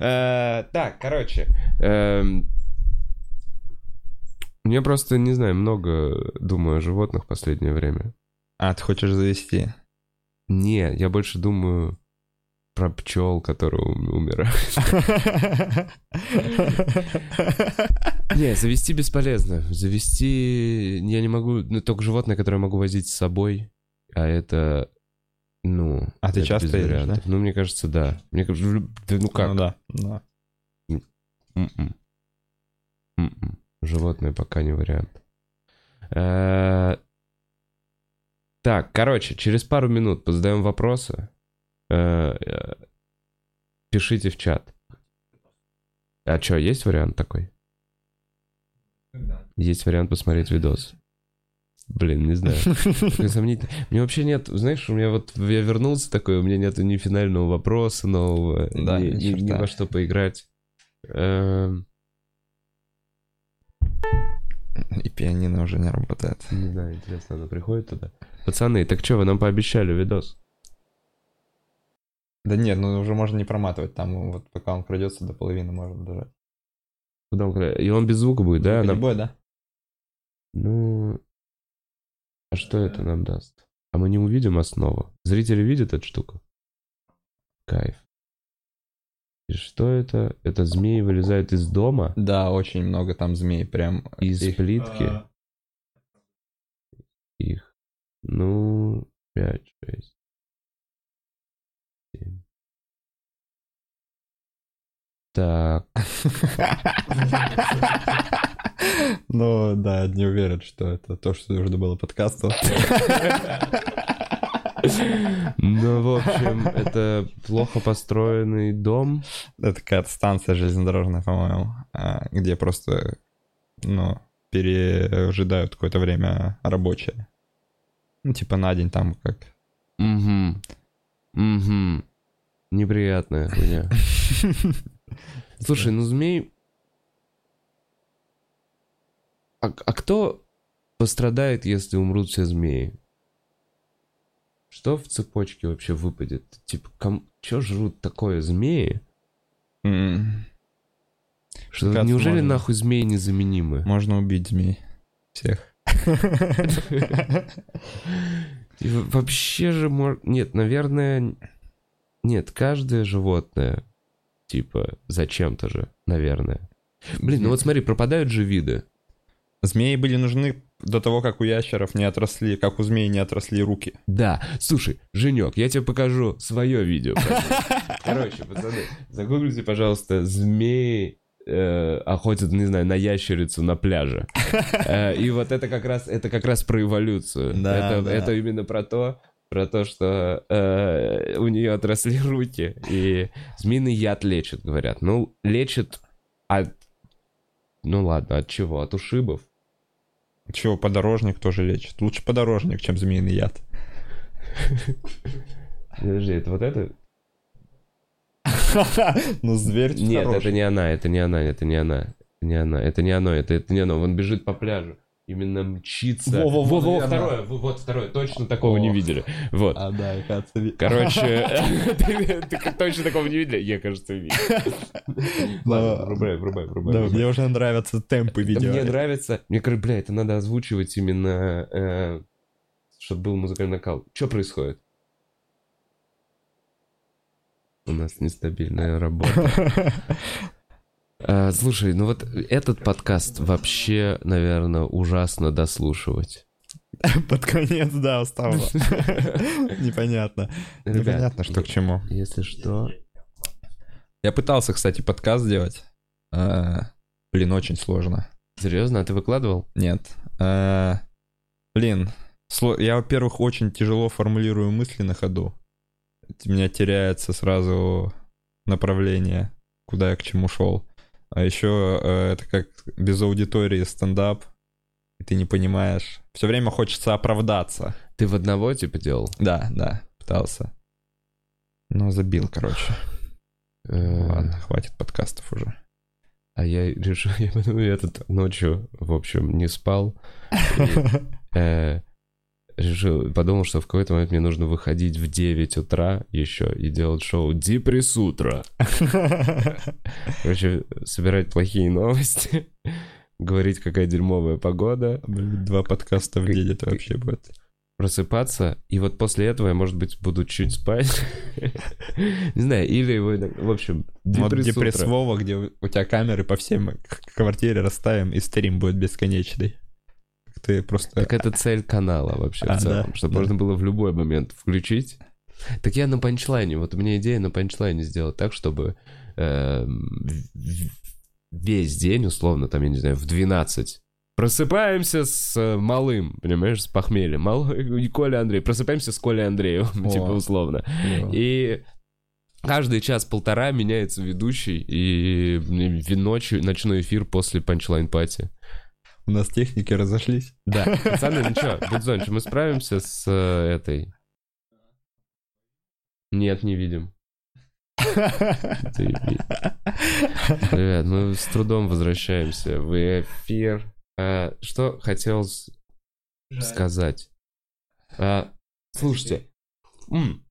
Э, Так, короче. эм, Мне просто, не знаю, много думаю о животных в последнее время. А, ты хочешь завести? Не, я больше думаю про пчел, которые ум- умирают. Не, завести бесполезно. Завести я не могу, ну, только животное, которое могу возить с собой, а это, ну... А ты часто едешь, вариантов. Ну, мне кажется, да. Мне кажется, да ну как? Ну да, да. М-м. М-м. Животное пока не вариант. Э, Так, короче, через пару минут позадаем вопросы. Э, э, Пишите в чат. А что, есть вариант такой? Есть вариант посмотреть видос. Блин, не знаю. Такой сомнительный. Мне вообще нет, знаешь, у меня вот, я вернулся такой, у меня нету ни финального вопроса нового, Да, ни, ни ни- во что поиграть. Эм, И пианино уже не работает. Не знаю, интересно, она приходит туда. Пацаны, так что, вы нам пообещали видос? Да нет, ну уже можно не проматывать, там вот пока он пройдется до половины можно кра- И он без звука будет, да? Не Нам- бой, да? Ну... А что это нам даст? А мы не увидим основу. Зрители видят эту штуку? Кайф. И что это? Это змеи вылезают из дома? Да, очень много там змей прям. Из их... плитки? А. Их. Ну, 5, 6. Так. Ну да, не уверен, что это то, что нужно было подкасту. Ну, в общем, это плохо построенный дом. Это какая-то станция железнодорожная, по-моему, а, где просто, ну, пережидают какое-то время рабочие. Ну, типа на день там как. Угу. Угу. Неприятная хуйня. Слушай, ну змей... А, а кто пострадает, если умрут все змеи? Что в цепочке вообще выпадет? Типа, ком... что жрут такое змеи? М, Что Кажется, неужели можно. нахуй змеи незаменимы? Можно убить змей. Всех. Вообще же Нет, наверное... Нет, каждое животное, типа, зачем-то же, наверное. Блин, ну вот смотри, пропадают же виды. Змеи были нужны до того, как у ящеров не отросли, как у змей не отросли руки. Да, слушай, Женек, я тебе покажу свое видео. Короче, пацаны, загуглите, пожалуйста, змеи э, охотят, не знаю, на ящерицу на пляже. Э, И вот это как раз, это как раз про эволюцию. Да, это, да. это именно про то, про то, что э, у нее отросли руки, и змеиный яд лечит, говорят. Ну, лечит от... Ну ладно, от чего? От ушибов? Чего, подорожник тоже лечит. Лучше подорожник, чем змеиный яд. Подожди, это вот это? Ну, зверь Нет, это не она, это не она, это не она. Не она, это не оно, это, это не оно. Он бежит по пляжу. Именно мчится. Во-во-во, Во-во, наверное. второе, во- вот второе, точно такого не О. видели. Вот. А, да, кажется, ви- Короче, ты точно такого не видели? Я, кажется, видел. Врубай, врубай, врубай. Мне уже нравятся темпы видео. Мне нравится. Мне кажется, бля, это надо озвучивать именно, чтобы был музыкальный накал. Что происходит? У нас нестабильная работа. А, слушай, ну вот этот подкаст вообще, наверное, ужасно дослушивать. Под конец, да, осталось. Непонятно. Непонятно, что к чему. Если что... Я пытался, кстати, подкаст сделать. А, Блин, очень сложно. Серьезно, а ты выкладывал? Нет. А, Блин, я, во-первых, очень тяжело формулирую мысли на ходу. У меня теряется сразу направление, куда я к чему шел. А еще э, это как без аудитории стендап, и ты не понимаешь. Все время хочется оправдаться. Ты в одного типа делал? Да, да, пытался. Но забил, короче. Э, Ладно, хватит подкастов уже. А я решил, я потом этот ночью, в общем, не спал. И, э, решил, подумал, что в какой-то момент мне нужно выходить в 9 утра еще и делать шоу Депресс утро. Короче, собирать плохие новости, говорить, какая дерьмовая погода, Два подкаста в день это вообще будет. просыпаться, и вот после этого я, может быть, буду чуть спать. Не знаю, или в общем, Вот депресс где у тебя камеры по всем квартире расставим, и стрим будет бесконечный. Ты просто... Так это цель канала вообще А, в целом, да, чтобы да. можно было в любой момент включить. Так я на панчлайне, вот у меня идея на панчлайне сделать так, чтобы в- весь день, условно, там, я не знаю, в 12 Просыпаемся с э, малым, понимаешь, с похмельем. Малый Коля Андрей. Просыпаемся с Колей Андреем, типа условно. Клево. И каждый час-полтора меняется ведущий, и ночью, ночной эфир после punchline party. У нас техники разошлись. Да, пацаны, ну что, Будзонч, мы справимся с э, этой? Нет, не видим. Ребят, мы с трудом возвращаемся в эфир. А, что хотел сказать? А, слушайте, м,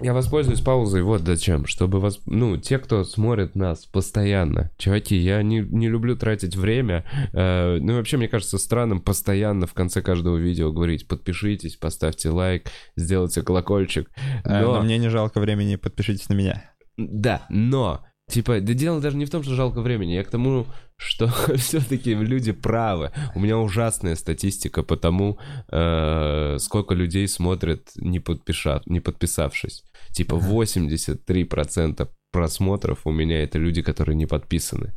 я воспользуюсь паузой вот зачем, чтобы вас, ну, те, кто смотрит нас постоянно, чуваки, я не, не люблю тратить время, э, ну и вообще мне кажется странным постоянно в конце каждого видео говорить, подпишитесь, поставьте лайк, сделайте колокольчик, А, но... Но мне не жалко времени, подпишитесь на меня. Да, но, типа, да дело даже не в том, что жалко времени, я к тому, что все-таки люди правы. У меня ужасная статистика по тому, э, сколько людей смотрят, не, подпиша, не подписавшись. Типа 83% просмотров у меня это люди, которые не подписаны.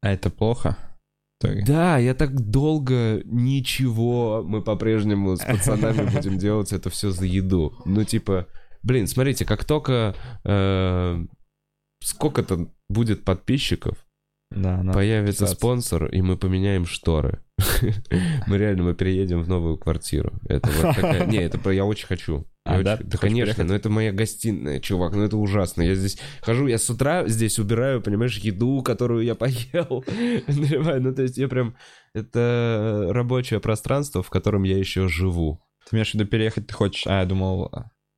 А это плохо? итоге. Да, я так долго ничего, мы по-прежнему с пацанами будем делать это все за еду. Ну, типа, блин, смотрите, как только э, сколько-то будет подписчиков, Да, появится подписаться. спонсор, и мы поменяем шторы. Мы реально, мы переедем в новую квартиру. Это вот такая... Не, это я очень хочу. А, очень- да? Да, конечно, переехать? но это моя гостиная, чувак, ну это ужасно. Я здесь хожу, я с утра здесь убираю, понимаешь, еду, которую я поел. Ну, то есть я прям... Это рабочее пространство, в котором я еще живу. Ты имеешь в виду переехать ты хочешь? А, я думал,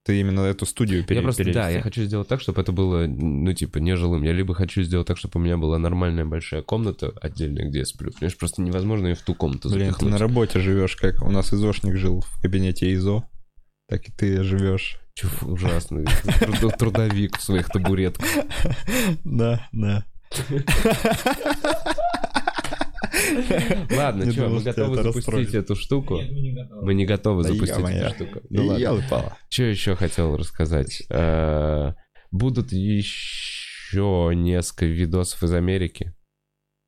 ты именно эту студию пере- я просто, да, перевести. я хочу сделать так, чтобы это было, ну, типа, нежилым. Я либо хочу сделать так, чтобы у меня была нормальная большая комната отдельная, где я сплю. Понимаешь, просто невозможно ее в ту комнату Блин, ты запихнуть. на работе живешь, как у нас изошник жил в кабинете ИЗО, так и ты живешь. Ужасно. Труд- Трудовик в своих табуретках. Да, да. Ладно, что, мы готовы запустить эту штуку? Мы не готовы. Да запустить эту штуку. Ну ладно. Что еще хотел рассказать? Э, Будут еще несколько видосов из Америки.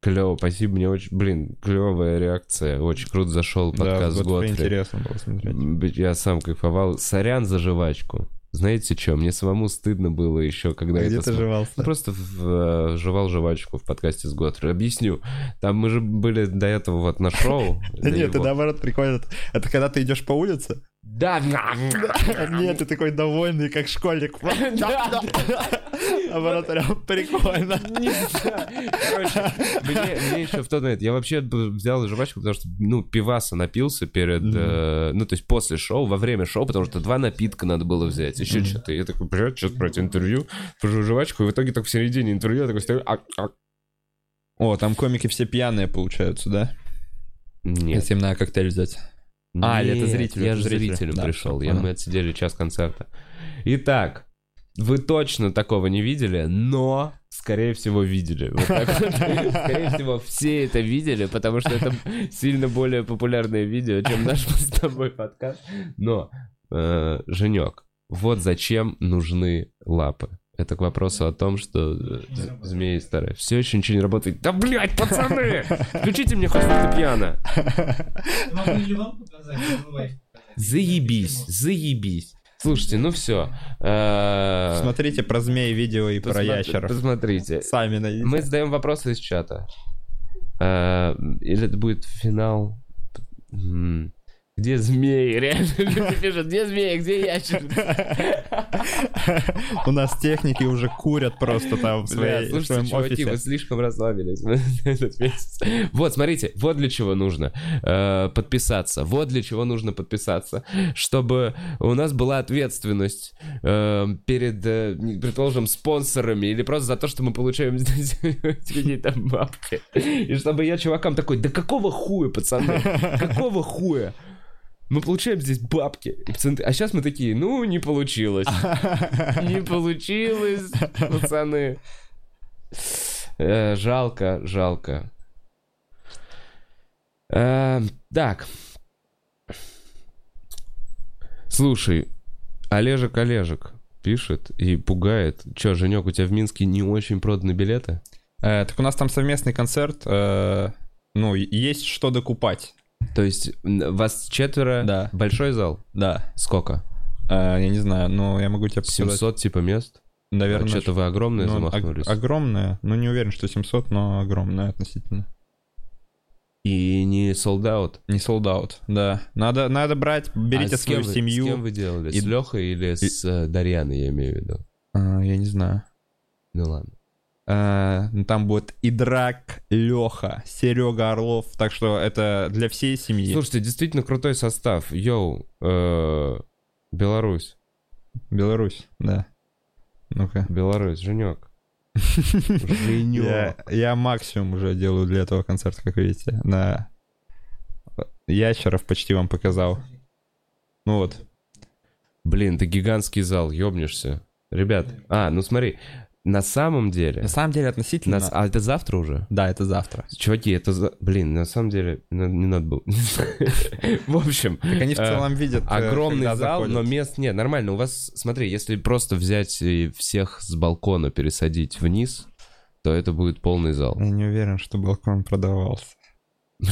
Клево, спасибо, мне очень, блин, клевая реакция, очень круто зашел Да, подкаст вот Готфри. интересно было смотреть. Я сам кайфовал. Сорян за жвачку. Знаете что, мне самому стыдно было еще, когда Где это ты смо- жевался? Ну, просто в- э, жевал жвачку в подкасте с Готфри. Объясню. Там мы же были до этого вот на шоу. Да нет, это его. наоборот прикольно. Это когда ты идешь по улице? Да, Нет, ты такой довольный, как школьник. Наоборот, прям прикольно. Короче, мне, еще в тот момент, я вообще взял жвачку, потому что, ну, пиваса напился перед, э, ну, то есть после шоу, во время шоу, потому что два напитка надо было взять, еще что-то. Я такой, блядь, что-то брать интервью, пожу жвачку, и в итоге так в середине интервью я такой стою, а, а. О, там комики все пьяные получаются, да? Нет. Если им надо коктейль взять. А, или это Нет, зрители, Я это же зрителем Да, пришел. Я, мы отсидели час концерта. Итак, вы точно такого не видели, но, скорее всего, видели. Вот так вот. Скорее всего, все это видели, потому что это сильно более популярное видео, чем наш с тобой подкаст. Но, э, Женек, вот зачем нужны лапы. Это к вопросу о том, что э, з- змеи старые. Все еще ничего не работает. Да, блядь, пацаны! Включите мне хоть фортепиано. Могу ли вам показать? Не забывайте показать. Заебись, заебись. Слушайте, ну все. Смотрите про змей видео и про ящеров. Посмотрите. Сами найдите. Мы задаем вопросы из чата. Э, Или это будет финал? Где змеи? Реально люди пишут, где змеи, где ящерицы? У нас техники уже курят просто там в, своем чуваки, офисе. вы слишком расслабились этот месяц. Вот, смотрите, вот для чего нужно э, подписаться. Вот для чего нужно подписаться. Чтобы у нас была ответственность э, перед, э, предположим, спонсорами или просто за то, что мы получаем какие-то бабки. И чтобы я чувакам такой, да какого хуя, пацаны? Какого хуя? Мы получаем здесь бабки. Пацаны- А сейчас мы такие, ну, не получилось. Не получилось, пацаны. Э, жалко, жалко. Э, так. Слушай, Олежек Олежек пишет и пугает. Че, Женек, у тебя в Минске не очень проданы билеты? Э, Так у нас там совместный концерт. Ну, есть что докупать. То есть вас четверо? Да. Большой зал? Да. Сколько? Э, Я не знаю, но я могу тебе показать. 700 типа мест? Наверное, Что-то вы огромное ну, замахнулись. ог- огромное. Ну, не уверен, что 700, но огромное относительно. И не sold out? Не sold out, да. Надо, надо брать, берите А с кем свою вы- семью. С кем вы делали? И- С Лехой или с э, Дарьяной, я имею в виду? А, я не знаю. Ну ладно. А, ну, там будет и Драк, Леха, Серега Орлов. Так что это для всей семьи. Слушайте, действительно крутой состав. Йоу, э, Беларусь. Беларусь, да. Ну-ка. Беларусь, Женек. Я, Женек. я максимум уже делаю для этого концерта, как видите. На ящеров почти вам показал. Ну вот. Блин, ты гигантский зал, ёбнешься. Ребят, а, ну смотри, на самом деле... На самом деле относительно... нас- а это завтра уже? Да, это завтра. Чуваки, это... за- Блин, на самом деле, на- не надо было. В общем, Так они в э, целом видят, э, огромный зал, но мест нет. Нормально, у вас, смотри, если просто взять и всех с балкона пересадить вниз, то это будет полный зал. Я не уверен, что балкон продавался.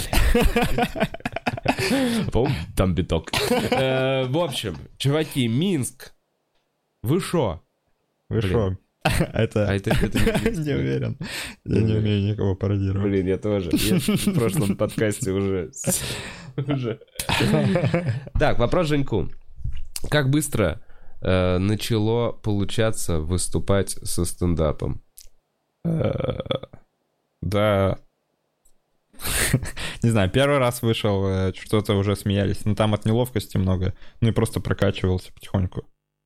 По-моему, там биток. Э, В общем, чуваки, Минск. Вы шо? Вы шо? Это... А это, это не уверен. Я не умею никого пародировать. Блин, я тоже. Я в прошлом подкасте уже... уже. Так, вопрос Женьку. Как быстро э, начало получаться выступать со стендапом? Э, Да. Не знаю, первый раз вышел, э, что-то уже смеялись. Но там от неловкости много. Ну и просто прокачивался потихоньку.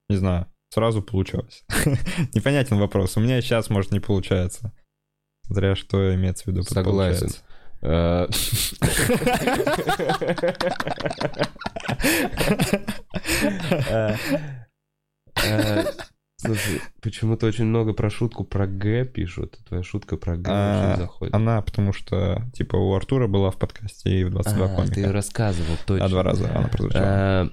Не знаю, сразу получалось. Непонятен вопрос. У меня сейчас, может, не получается. Зря что имеется в виду Согласен. Э, Слушай, почему-то очень много про шутку про Г пишут. Твоя шутка про Г А, очень заходит. Она, потому что, типа, у Артура была в подкасте и в 22 А, ты комика. рассказывал, точно. А два раза она прозвучала. Э,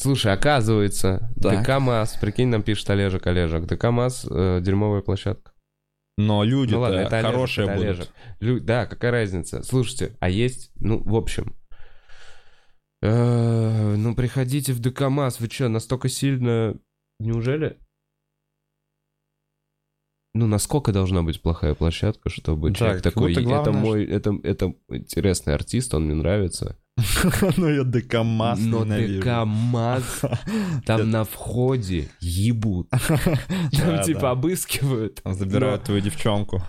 Слушай, оказывается, Так. ДК МАЗ, прикинь, нам пишет Олежек, Олежек, ДК МАЗ э, дерьмовая площадка. Но люди Ну ладно, это Олежек, хорошие это будут. Олежек. Лю- Да, какая разница? Слушайте, а есть, ну, в общем, э, ну, приходите в ДК МАЗ, вы что, настолько сильно, неужели? Ну, насколько должна быть плохая площадка, чтобы Да, человек такой, будто это главное, мой, это, это интересный артист, он мне нравится. Ну я ДК-масс Но ненавижу. ДК МАЗ, там на входе ебут. Там типа обыскивают, Забирают твою девчонку.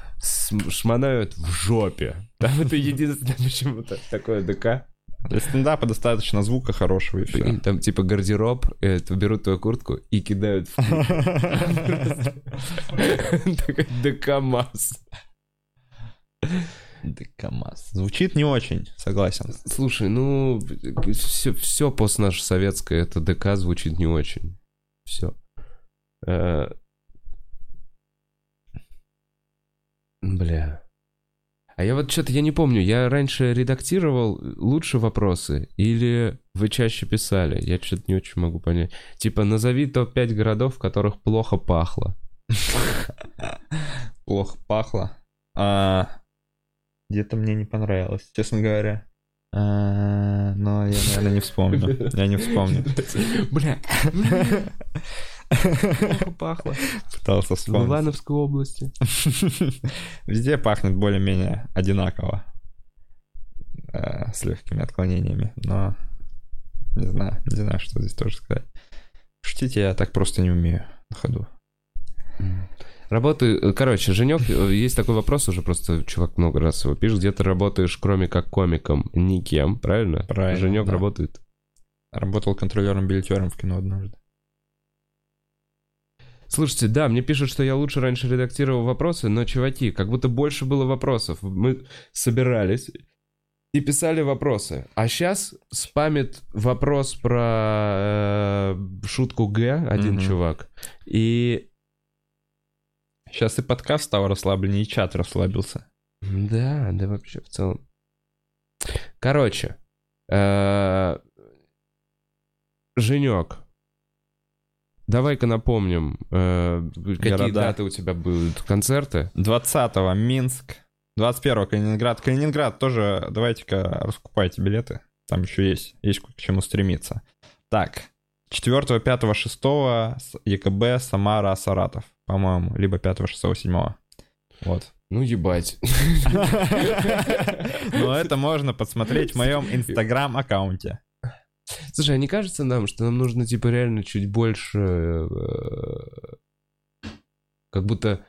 шмонают в жопе. Там это единственное почему-то такое ДК. Для стендапа достаточно звука хорошего и все. Там типа гардероб, это, берут твою куртку и кидают в Такой ДК МАЗ. ДК-масс. Звучит не очень, согласен. Слушай, ну, все, все постнаше-советское, это ДК звучит не очень. Все. Бля. А я вот что-то, я не помню, я раньше редактировал лучше вопросы или вы чаще писали? Я что-то не очень могу понять. Типа, назови топ-5 городов, в которых плохо пахло. Плохо пахло. Где-то мне не понравилось, честно говоря. А, Но я, наверное, не вспомню. Я не вспомню. Бля. Плохо пахло. Пытался В вспомнить. Ивановской области. Везде пахнет более-менее одинаково. Э, С легкими отклонениями. Но не знаю, не знаю, что здесь тоже сказать. Шутить я так просто не умею на ходу. Работаю, короче, Женек, есть такой вопрос уже, просто чувак много раз его пишет, где ты работаешь, кроме как комиком, никем, правильно? Правильно, Женек да. работает. Работал контролером-билетером в кино однажды. Слушайте, да, мне пишут, что я лучше раньше редактировал вопросы, но, чуваки, как будто больше было вопросов. Мы собирались и писали вопросы. А сейчас спамит вопрос про э, шутку Г один Мгм. чувак. И Сейчас и подкаст стал расслабленнее, и чат расслабился. Да, да вообще в целом. Короче, э, Женек, давай-ка напомним, э, какие даты у тебя будут концерты. 20-го Минск, 21-го Калининград. Калининград тоже, давайте-ка раскупайте билеты. Там еще есть, есть к чему стремиться. Так, 4, 5, 6 ЕКБ, Самара, Саратов, по-моему. Либо 5, 6, 7. Вот. Ну, ебать. Но это можно подсмотреть в моем инстаграм-аккаунте. Слушай, а не кажется нам, что нам нужно, типа, реально чуть больше... э, Как будто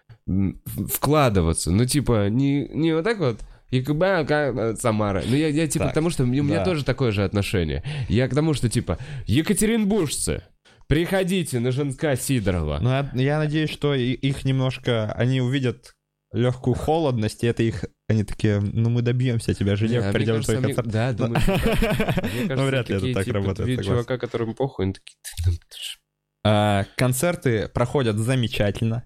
вкладываться. Ну, типа, не, не вот так вот, А как, э, Самара. Ну, я, я типа, Так, к тому, что у меня да. тоже такое же отношение. Я к тому, что, типа, екатеринбуржцы, приходите на Женска Сидорова. Но я, я надеюсь, что и- их немножко... Они увидят легкую холодность, и это их... Они такие, ну мы добьемся тебя, Не, Женек, а мне придем кажется, твой мне- концерт. Да, думаю, что так. Мне Ну, вряд ли это так типа, работает, чувака, которым похуй, они такие... «Ты, ну, А, концерты проходят замечательно.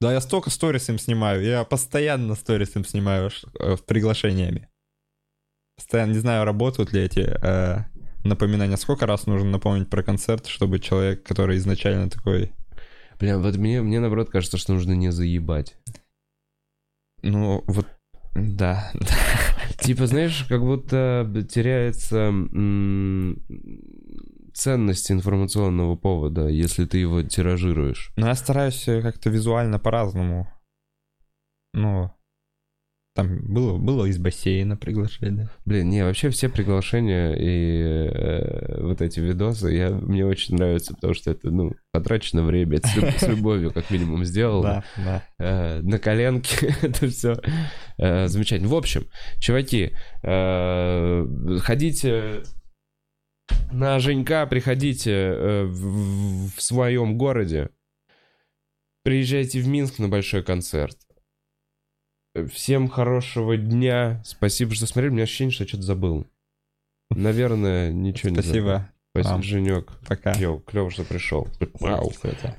Да, я столько сторис им снимаю. Я постоянно сторис им снимаю э, с приглашениями. Постоянно, не знаю, работают ли эти э, напоминания. Сколько раз нужно напомнить про концерт, чтобы человек, который изначально такой... Бля, вот мне, мне наоборот кажется, что нужно не заебать. Ну, вот Да. Типа, знаешь, как будто теряется м, ценность информационного повода, если ты его тиражируешь. Но я стараюсь э, как-то визуально по-разному. Ну, там было, было из бассейна приглашение. Блин, не, вообще все приглашения и э, вот эти видосы, я, мне очень нравятся, потому что это, ну, потрачено время, это с, люб- с любовью как минимум сделано. да. Э, на коленке, это все замечательно. В общем, чуваки, э, ходите на Женька, приходите э, в, в своем городе, приезжайте в Минск на большой концерт. Всем хорошего дня. Спасибо, что смотрели. У меня ощущение, что я что-то забыл. Наверное, ничего не забыл. Спасибо. Спасибо, вам. Женек. Пока. Клево, клево, что пришел.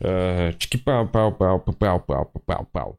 Э, Чики-пау-пау-пау-пау-пау-пау-пау.